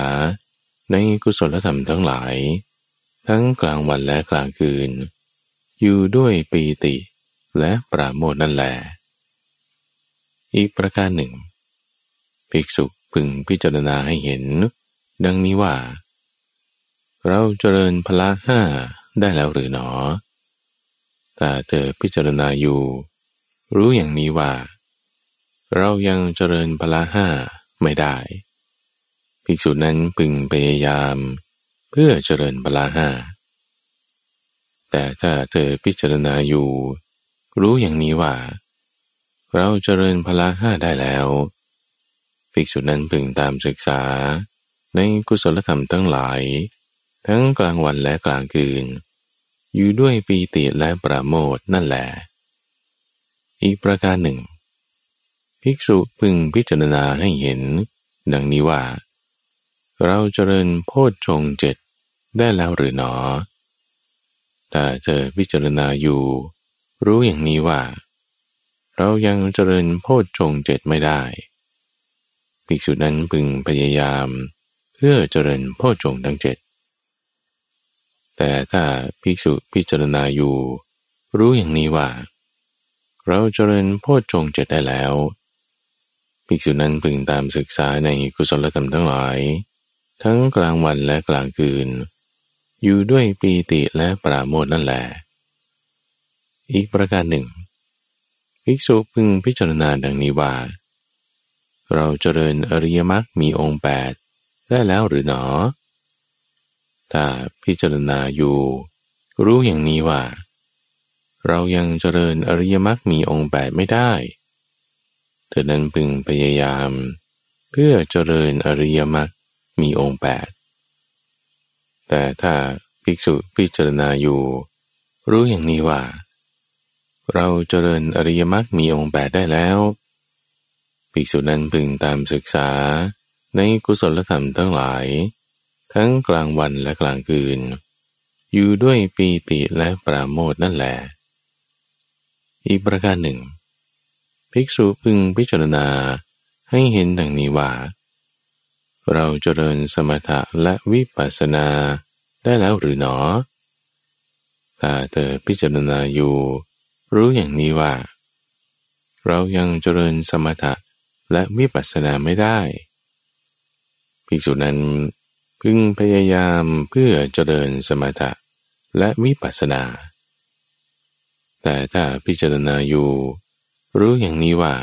ในกุศลธรรมทั้งหลาย ทั้งกลางวันและกลางคืน อยู่ด้วยปีติ และปราโมทนั่นแหละอีกประการหนึ่ง ภิกษุพึงพิจารณาให้เห็น ดังนี้ว่า เราเจริญพละห้าได้แล้วหรือหนอ แต่เธอพิจารณาอยู่ รู้อย่างนี้ว่า เรายังเจริญพละห้าไม่ได้ ภิกษุนั้นพึงพยายาม เพื่อเจริญพละห้าแต่ถ้าเธอพิจารณาอยู่ รู้อย่างนี้ว่า เราเจริญพละห้าได้แล้ว ภิกษุนั้นพึงตามศึกษา ในกุศลธรรมทั้งหลาย ทั้งกลางวันและกลางคืน อยู่ด้วยปีติและประโมทนั่นแหละอีกประการหนึ่ง ภิกษุพึงพิจารณาให้เห็น ดังนี้ว่า เราเจริญโพชฌงเจ็ดได้แล้วหรือหนอถ้าเธอพิจารณาอยู่ รู้อย่างนี้ว่า เรายังเจริญโพชฌงเจ็ดไม่ได้ภิกษุนั้นพึงพยายาม เพื่อเจริญโพชฌงทั้งเจ็ดแต่ถ้าภิกษุพิจารณาอยู่ รู้อย่างนี้ว่า เราเจริญโพชฌงเจ็ดได้แล้วภิกษุนั้นพึงตามศึกษาในกุศลธรรมทั้งหลาย ทั้งกลางวันและกลางคืน อยู่ด้วยปีติและปราโมทนั่นแหละ อีกประการหนึ่งภิกษุพึงพิจารณาดังนี้ว่า เราเจริญอริยมรรคมีองค์แปดได้แล้วหรือหนอ ถ้าพิจารณาอยู่ รู้อย่างนี้ว่า เรายังเจริญอริยมรรคมีองค์แปดไม่ได้เธอนั้นพึงพยายาม เพื่อเจริญอริยมรรคมีองค์แปดแต่ถ้าภิกษุพิจารณาอยู่ รู้อย่างนี้ว่า เราเจริญอริยมรรคมีองค์แปดได้แล้ว ภิกษุนั้นพึงตามศึกษาในกุศลธรรมทั้งหลาย ทั้งกลางวันและกลางคืน อยู่ด้วยปีติและปราโมทนั่นแหละอีกประการหนึ่ง ภิกษุพึงพิจารณาให้เห็นดังนี้ว่า เราเจริญสมถะและวิปัสสนาได้แล้วหรือหนอ ถ้าเธอพิจารณาอยู่ รู้อย่างนี้ว่า เรายังเจริญสมถะและวิปัสสนาไม่ได้ภิกษุนั้นพึงพยายามเพื่อเจริญสมถะและวิปัสสนา แต่ถ้าพิจารณาอยู่ รู้อย่างนี้ว่า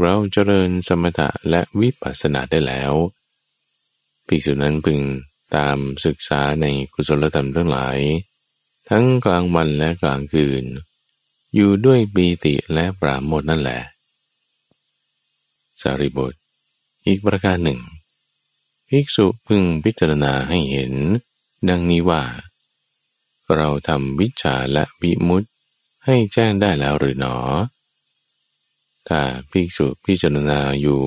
เราเจริญสมถะและวิปัสสนาได้แล้วภิกษุนั้นพึงตามศึกษาในกุศลธรรมทั้งหลาย ทั้งกลางวันและกลางคืน อยู่ด้วยปีติและปราโมทนั่นแหละ สารีบทอีกประการหนึ่ง ภิกษุพึงพิจารณาให้เห็น ดังนี้ว่า เราทำวิชาและวิมุตให้แจ้งได้แล้วหรือหนอ ถ้าภิกษุพิจารณาอยู่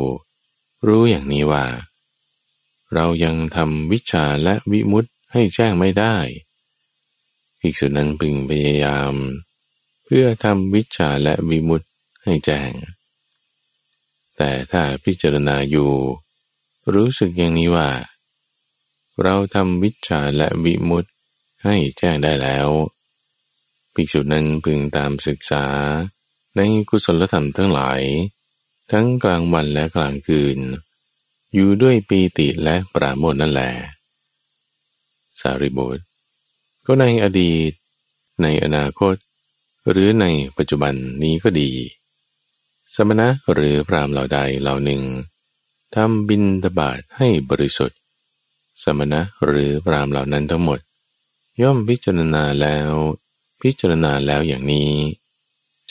รู้อย่างนี้ว่า เรายังทำวิชาและวิมุตให้แจ้งไม่ได้ ภิกษุนั้นพึงพยายาม พื่อทำวิชาและวิมุตให้แจ้ง แต่ถ้าพิจารณาอยู่ รู้สึกอย่างนี้ว่า เราทำวิชาและวิมุตให้แจ้งได้แล้ว ภิกษุนั้นพึงตามศึกษา ในกุศลธรรมทั้งหลาย ทั้งกลางวันและกลางคืน อยู่ด้วยปีติและปราโมทนั่นแหละสารีบุตรก็ในอดีต ในอนาคต หรือในปัจจุบันนี้ก็ดี สมณะหรือพรามเหล่าใดเหล่าหนึ่งทำบินตบาทให้บริสุทธิ์ สมณะหรือพรามเหล่านั้นทั้งหมด ย่อมพิจารณาแล้ว พิจารณาแล้วอย่างนี้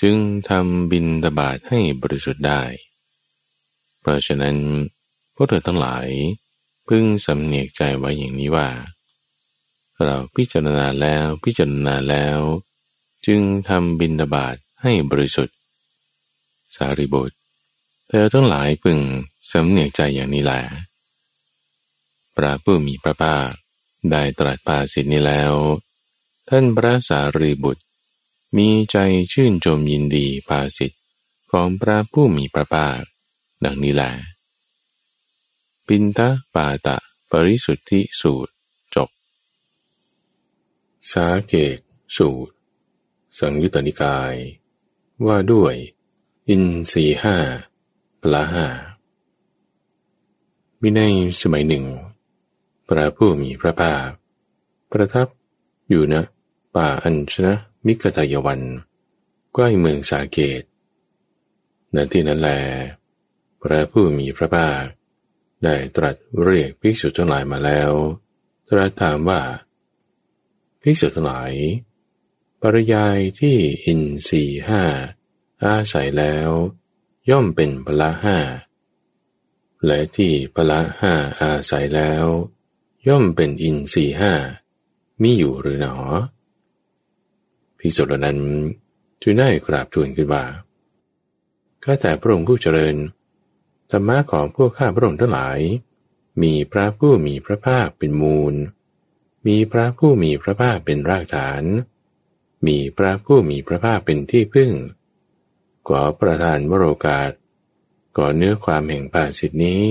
จึงทำบินตบาทให้บริสุทธิ์ได้ เพราะฉะนั้นพวกเธอทั้งหลาย พึงสำเนียกใจไว้อย่างนี้ว่า เราพิจารณาแล้วพิจารณาแล้ว จึงทำบินตบาทให้บริสุทธิ์ สารีบุตร เธอทั้งหลายพึงสำเนียกใจอย่างนี้แหละพระผู้มีพระภาคได้ตรัสภาสิทธินี้แล้ว ท่านพระสารีบุตร มีใจชื่นชมยินดีภาสิทธิของพระผู้มีพระภาค ดังนี้แหละปินทปาตะปริสุทธิสูตรจบ สาเกตสูตร สังยุตตนิกาย ว่าด้วย อินสีห้าพละห้ามีในสมัยหนึ่ง พระผู้มีพระภาค ประทับอยู่ณป่าอัญชนะมิกตายวันใกล้เมืองสาเกตณที่นั้นแล พระผู้มีพระภาค ได้ตรัสเรียกภิกษุทั้งหลายมาแล้ว ตรัสถามว่า ภิกษุทั้งหลาย ปริยายที่อินสี่ห้าอาศัยแล้ว ย่อมเป็นพละห้าและที่พละห้าอาศัยแล้ว ย่อมเป็นอินสี่ห้ามีอยู่หรือหนอพิสุรนั้นจึงได้กราบทูลขึ้นว่าข้าแต่พระองค์ผู้เจริญธรรมะของพวกข้าพระองค์ทั้งหลาย มีพระผู้มีพระภาคเป็นมูล มีพระผู้มีพระภาคเป็นรากฐาน มีพระผู้มีพระภาคเป็นที่พึ่ง ขอประทานวโรกาสก่อเนื้อความแห่งปาสิทธินี้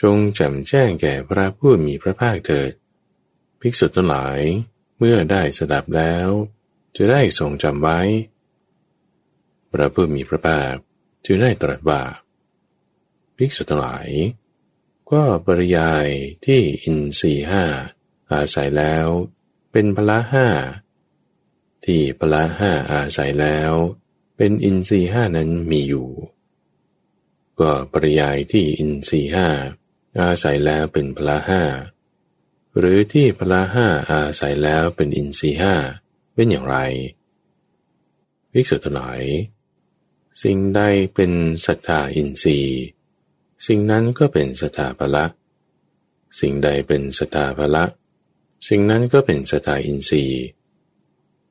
จงจำแจ้งแก่พระผู้มีพระภาคเถิด ภิกษุทั้งหลายเมื่อได้สดับแล้ว จะได้ทรงจำไว้ พระผู้มีพระภาคจึงได้ตรัสว่า ภิกษุทั้งหลาย ก็ปริยายที่อินทรีห้าอาศัยแล้ว เป็นพละห้า ที่พละห้าอาศัยแล้ว เป็นอินทรีห้านั้นมีอยู่ ก็ปริยายที่อินทรีห้าอาศัยแล้วเป็นพละห้าหรือที่พละห้าอาศัยแล้วเป็นอินทรีห้าเป็นอย่างไรวิสุทธิหลายสิ่งใดเป็นศรัทธาอินทรีย์ สิ่งนั้นก็เป็นศรัทธาพละ สิ่งใดเป็นศรัทธาพละ สิ่งนั้นก็เป็นศรัทธาอินทรีย์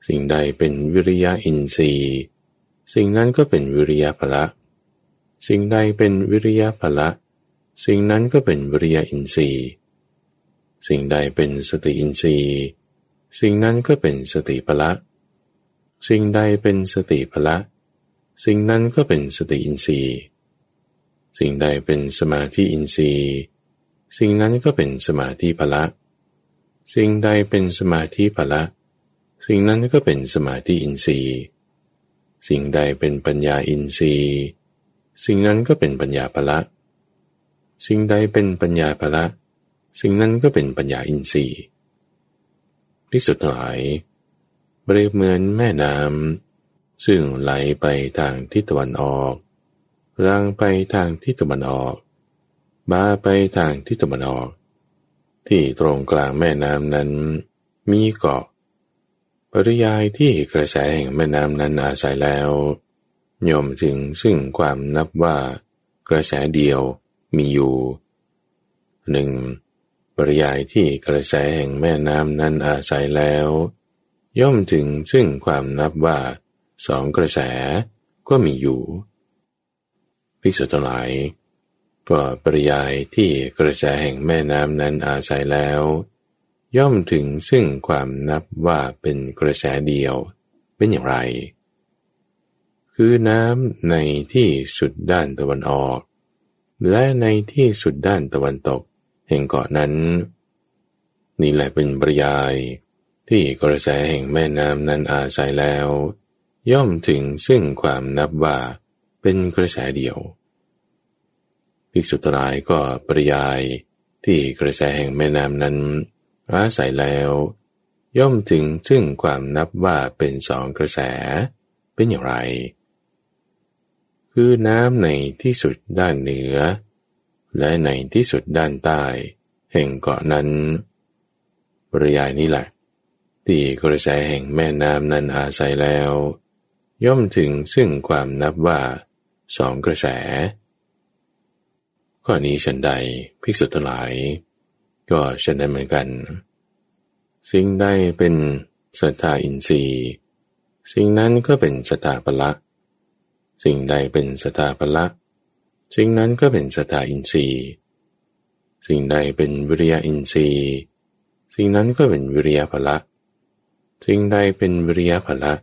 สิ่งใดเป็นวิริยะอินทรีย์ สิ่งนั้นก็เป็นวิริยะพละ สิ่งใดเป็นวิริยะพละ สิ่งนั้นก็เป็นวิริยะอินทรีย์ สิ่งใดเป็นสติอินทรีย์ สิ่งนั้นก็เป็นสติพละ สิ่งใดเป็นสติพละ สิ่งนั้นก็เป็นสติอินทรีย์ สิ่งใดเป็นสมาธิอินทรีย์ สิ่งนั้นก็เป็นสมาธิพละ สิ่งใดเป็นสมาธิพละ สิ่งนั้นก็เป็นสมาธิอินทรีย์ สิ่งใดเป็นปัญญาอินทรีย์ สิ่งนั้นก็เป็นปัญญาพละ สิ่งใดเป็นปัญญาพละ สิ่งนั้นก็เป็นปัญญาอินทรีย์พิสุทธิ์หลายเปรียบเหมือนแม่น้ำซึ่งไหลไปทางทิศตะวันออกรังไปทางทิศตะวันออก บาไปทางทิศตะวันออก ที่ตรงกลางแม่น้ำนั้น มีเกาะ ริยายที่กระแสแห่งแม่น้ำนั้นอาศัยแล้วย่อมถึงซึ่งความนับว่ากระแสเดียวมีอยู่หนึ่งปริยายที่กระแสแห่งแม่น้ำนั้นอาศัยแล้ว ย่อมถึงซึ่งความนับว่าสองกระแสก็มีอยู่พิสุทธิ์หลายก็ปริยายที่กระแสแห่งแม่น้ำนั้นอาศัยแล้ว ย่อมถึงซึ่งความนับว่าเป็นกระแสเดียวเป็นอย่างไร คือน้ำในที่สุดด้านตะวันออก และในที่สุดด้านตะวันตกแห่งเกาะนั้น นี่แหละเป็นปริยาย ที่กระแสแห่งแม่น้ำนั้นอาศัยแล้ว ย่อมถึงซึ่งความนับว่าเป็นกระแสเดียวภิกษุตรายก็ปริยายที่กระแสแห่งแม่น้ำนั้น อาศัยแล้ว ย่อมถึงซึ่งความนับว่าเป็นสองกระแสเป็นอย่างไร คือน้ำในที่สุดด้านเหนือ และในที่สุดด้านใต้ แห่งเกาะนั้นปริยายนี้แหละที่กระแสแห่งแม่น้ำนั้นอาศัยแล้ว ย่อมถึงซึ่งความนับว่าสองกระแส ข้อนี้ฉันใดภิกษุทั้งหลาย ก็ฉันได้เหมือนกัน สิ่งใดเป็นสตาอินทรีย์ สิ่งนั้นก็เป็นสตาปละสิ่งใดเป็นสตาปละสิ่งนั้นก็เป็นสตาอินทรีย์ สิ่งใดเป็นวิริยะอินทรีย์ สิ่งนั้นก็เป็นวิริยะพละ สิ่งใดเป็นวิริยะพละ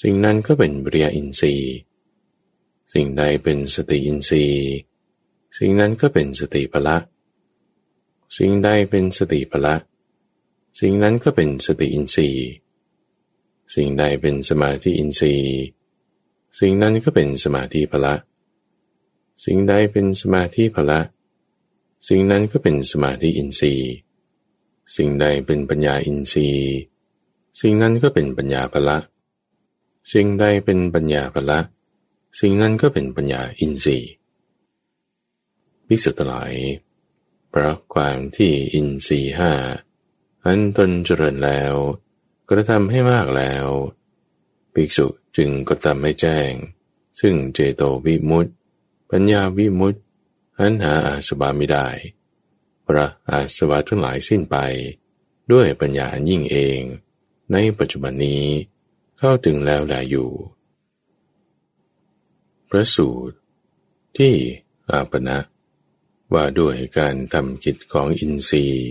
สิ่งนั้นก็เป็นวิริยะอินทรีย์ สิ่งใดเป็นสติอินทรีย์ สิ่งนั้นก็เป็นสติพละสิ่ สิ่งใดเป็นสติพละ สิ่งนั้นก็เป็นสติอินทรีย์ สิ่งใดเป็นสมาธิอินทรีย์ สิ่งนั้นก็เป็นสมาธิพละ สิ่งใดเป็นสมาธิพละ สิ่งนั้นก็เป็นสมาธิอินทรีย์ สิ่งใดเป็นปัญญาอินทรีย์ สิ่งนั้นก็เป็นปัญญาพละ สิ่งใดเป็นปัญญาพละ สิ่งนั้นก็เป็นปัญญาอินทรีย์วิสุทธิ์หลาย เพราะความที่อินทรีห้าอันตนเจริญแล้ว กระทำให้มากแล้ว ภิกษุจึงกระทำให้แจ้ง ซึ่งเจโตวิมุตติ ปัญญาวิมุตติอันหาอาสวะไม่ได้ พระอาสวะทั้งหลายสิ้นไป ด้วยปัญญาอันยิ่งเอง ในปัจจุบันนี้เข้าถึงแล้วแลอยู่ พระสูตรที่อาปณะ ว่าด้วยการทำกิจของอินทรีย์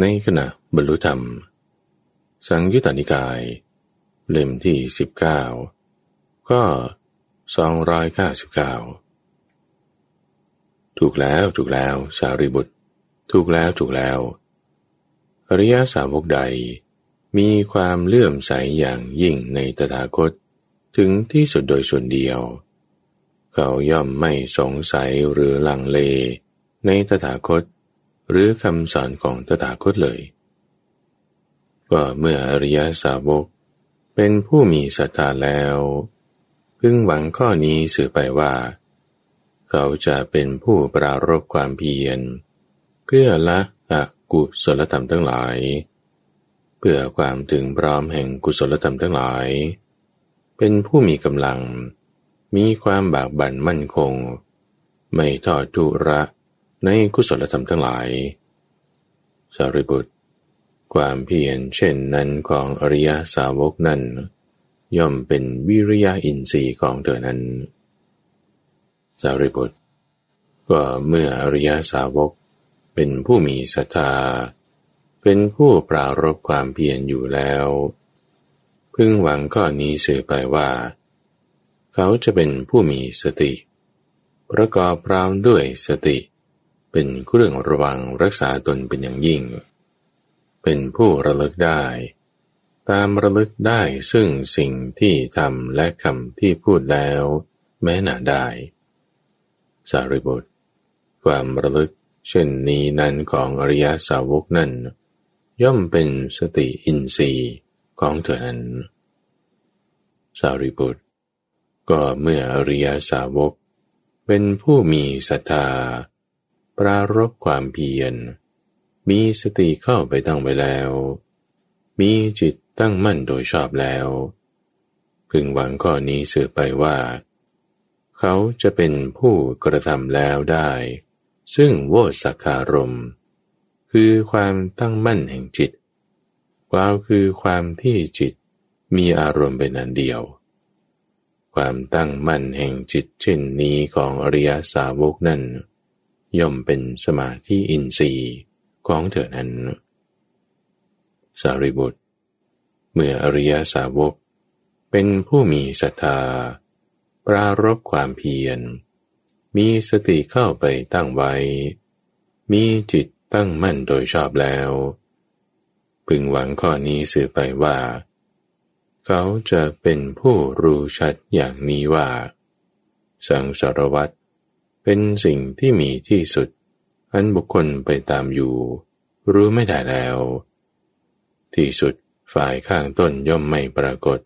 ในขณะบรรลุธรรม สังยุตตนิกาย เล่มที่ 19 ก็ 299 ถูกแล้วถูกแล้วสารีบุตร ถูกแล้วถูกแล้ว อริยสาวกใด มีความเลื่อมใสอย่างยิ่งในตถาคต ถึงที่สุดโดยส่วนเดียวเขาย่อมไม่สงสัยหรือลังเล ในตถาคต หรือคำสอนของตถาคตเลย ว่าเมื่ออริยสาวก เป็นผู้มีศรัทธาแล้ว พึงหวังข้อนี้สื่อไปว่า เขาจะเป็นผู้ปรารบความเพียร เพื่อละอกุศลธรรมทั้งหลาย เพื่อความถึงพร้อมแห่งกุศลธรรมทั้งหลาย เป็นผู้มีกำลัง มีความบากบั่นมั่นคง ไม่ทอดทุระ ในกุศลธรรมทั้งหลาย สารีบุตร ความเพียรเช่นนั้นของอริยสาวกนั้น ย่อมเป็นวิริยะอินทรีย์ของเธอนั้น สารีบุตรก็เมื่ออริยสาวกเป็นผู้มีศรัทธา เป็นผู้ปรารบความเพียรอยู่แล้ว พึงหวังข้อนี้สื่อไปว่า เขาจะเป็นผู้มีสติ ประกอบพร้อมด้วยสติเเป็นเครื่องระวังรักษาตนเป็นอย่างยิ่ง เป็นผู้ระลึกได้ ตามระลึกได้ซึ่งสิ่งที่ทำและคำที่พูดแล้ว แม้หนาได้ สารีบุตร ความระลึกเช่นนี้นั้นของอริยสาวกนั้น ย่อมเป็นสติอินทรีย์ของเธอนั้น สารีบุตร ก็เมื่ออริยสาวก เป็นผู้มีศรัทธา ปรารบความเพียร มีสติเข้าไปตั้งไว้แล้ว มีจิตตั้งมั่นโดยชอบแล้ว พึงหวังข้อนี้สืบไปว่า เขาจะเป็นผู้กระทำแล้วได้ ซึ่งโวสักคารม คือความตั้งมั่นแห่งจิตกล่าวคือความที่จิตมีอารมณ์เป็นอันเดียว ความตั้งมั่นแห่งจิตเช่นนี้ของอริยสาวกนั้น ย่อมเป็นสมาธิอินทรีย์ของเธอนั้น สารีบุตร เมื่ออริยสาวก เป็นผู้มีศรัทธา ปรารบความเพียร มีสติเข้าไปตั้งไว้ มีจิตตั้งมั่นโดยชอบแล้ว พึงหวังข้อนี้สื่อไปว่า เขาจะเป็นผู้รู้ชัดอย่างนี้ว่า สังสารวัตร เป็นสิ่งที่มีที่สุด อันบุคคลไปตามอยู่ รู้ไม่ได้แล้ว ที่สุดฝ่ายข้างต้นย่อมไม่ปรากฏ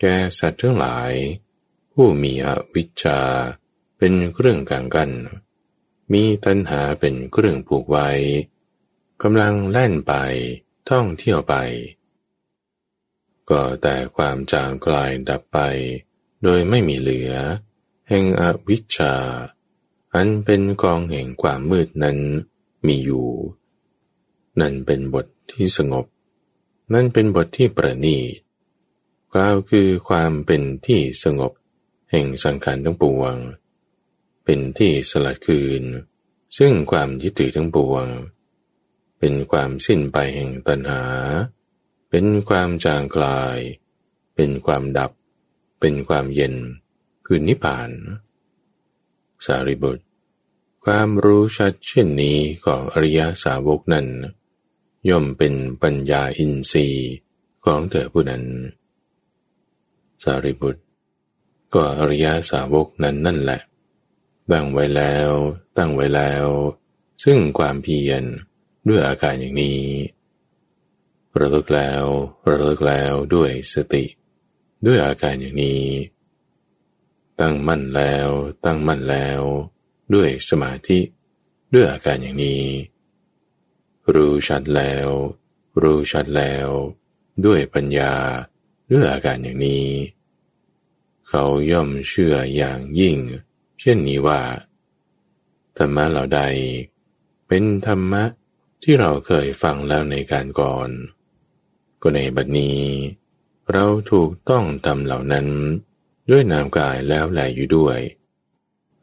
แกสัตว์ทั้งหลาย ผู้มีอวิชชา เป็นเครื่องกลางกัน มีตัณหาเป็นเครื่องผูกไว้กำลังแล่นไป ท่องเที่ยวไป ก็แต่ความจางกลายดับไป โดยไม่มีเหลือ แห่งอวิชชา อันเป็นกองแห่งความมืดนั้นมีอยู่ นั่นเป็นบทที่สงบ นั่นเป็นบทที่ประณีตกล่าวคือความเป็นที่สงบ แห่งสังขารทั้งปวง เป็นที่สลัดคืน ซึ่งความยึดถือทั้งปวง เป็นความสิ้นไปแห่งตัณหา เป็นความจางกลาย เป็นความดับ เป็นความเย็นคือนิพพาน สารีบุตร ความรู้ชัดเช่นนี้ของอริยสาวกนั้น ย่อมเป็นปัญญาอินทรีย์ของเธอผู้นั้น สารีบุตร ก็อริยสาวกนั้นนั่นแหละ ตั้งไว้แล้ว ตั้งไว้แล้ว ซึ่งความเพียรด้วยอาการอย่างนี้ ระลึกแล้ว ระลึกแล้วด้วยสติ ด้วยอาการอย่างนี้ ตั้งมั่นแล้ว ตั้งมั่นแล้ว ด้วยสมาธิ ด้วยอาการอย่างนี้ รู้ชัดแล้ว รู้ชัดแล้ว ด้วยปัญญา ด้วยอาการอย่างนี้ เขาย่อมเชื่ออย่างยิ่ง เช่นนี้ว่า ธรรมะเหล่าใด เป็นธรรมะที่เราเคยฟังแล้วในการก่อน ก็ในบัดนี้ เราถูกต้องทำเหล่านั้น ด้วยนามกายแล้วแหลอยู่ด้วย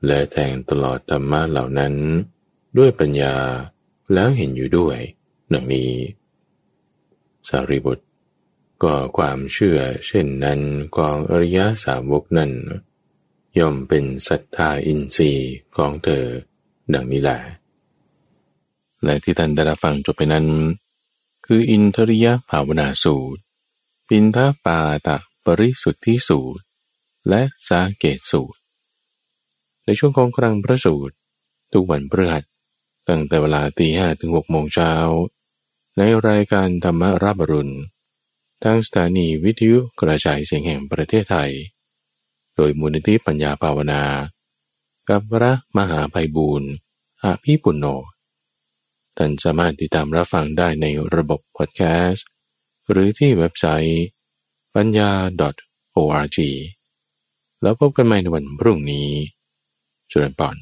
และแทงตลอดธรรมะเหล่านั้น ด้วยปัญญาแล้วเห็นอยู่ด้วยดังนี้ สารีบุตร ก็ความเชื่อเช่นนั้นของอริยสาวกนั้น ย่อมเป็นศรัทธาอินทรีย์ของเธอ ดังนี้แหละและที่ท่านได้รับฟังจบไปนั้น คืออินทริยภาวนาสูตร ปินทปาตะปริสุทธิสูตร และสาเกตสูตร ในช่วงของครั้งพระสูตร ทุกวันพฤหัสตั้งแต่เวลาตีห้ถึงหกโมงเช้า ในรายการธรรมรับรุณทางสถานีวิทยุกระจายเสียงแห่งประเทศไทย โดยมูลนิธิปัญญาภาวนา กับพระมหาภัยบูรณ์อาภีปุณโญท่านสามารถติดตามรับฟังได้ในระบบพอดแคสต์ หรือที่เว็บไซต์ปัญญา .org แล้วพบกันใหม่ในวันพรุ่งนี้จุลปอน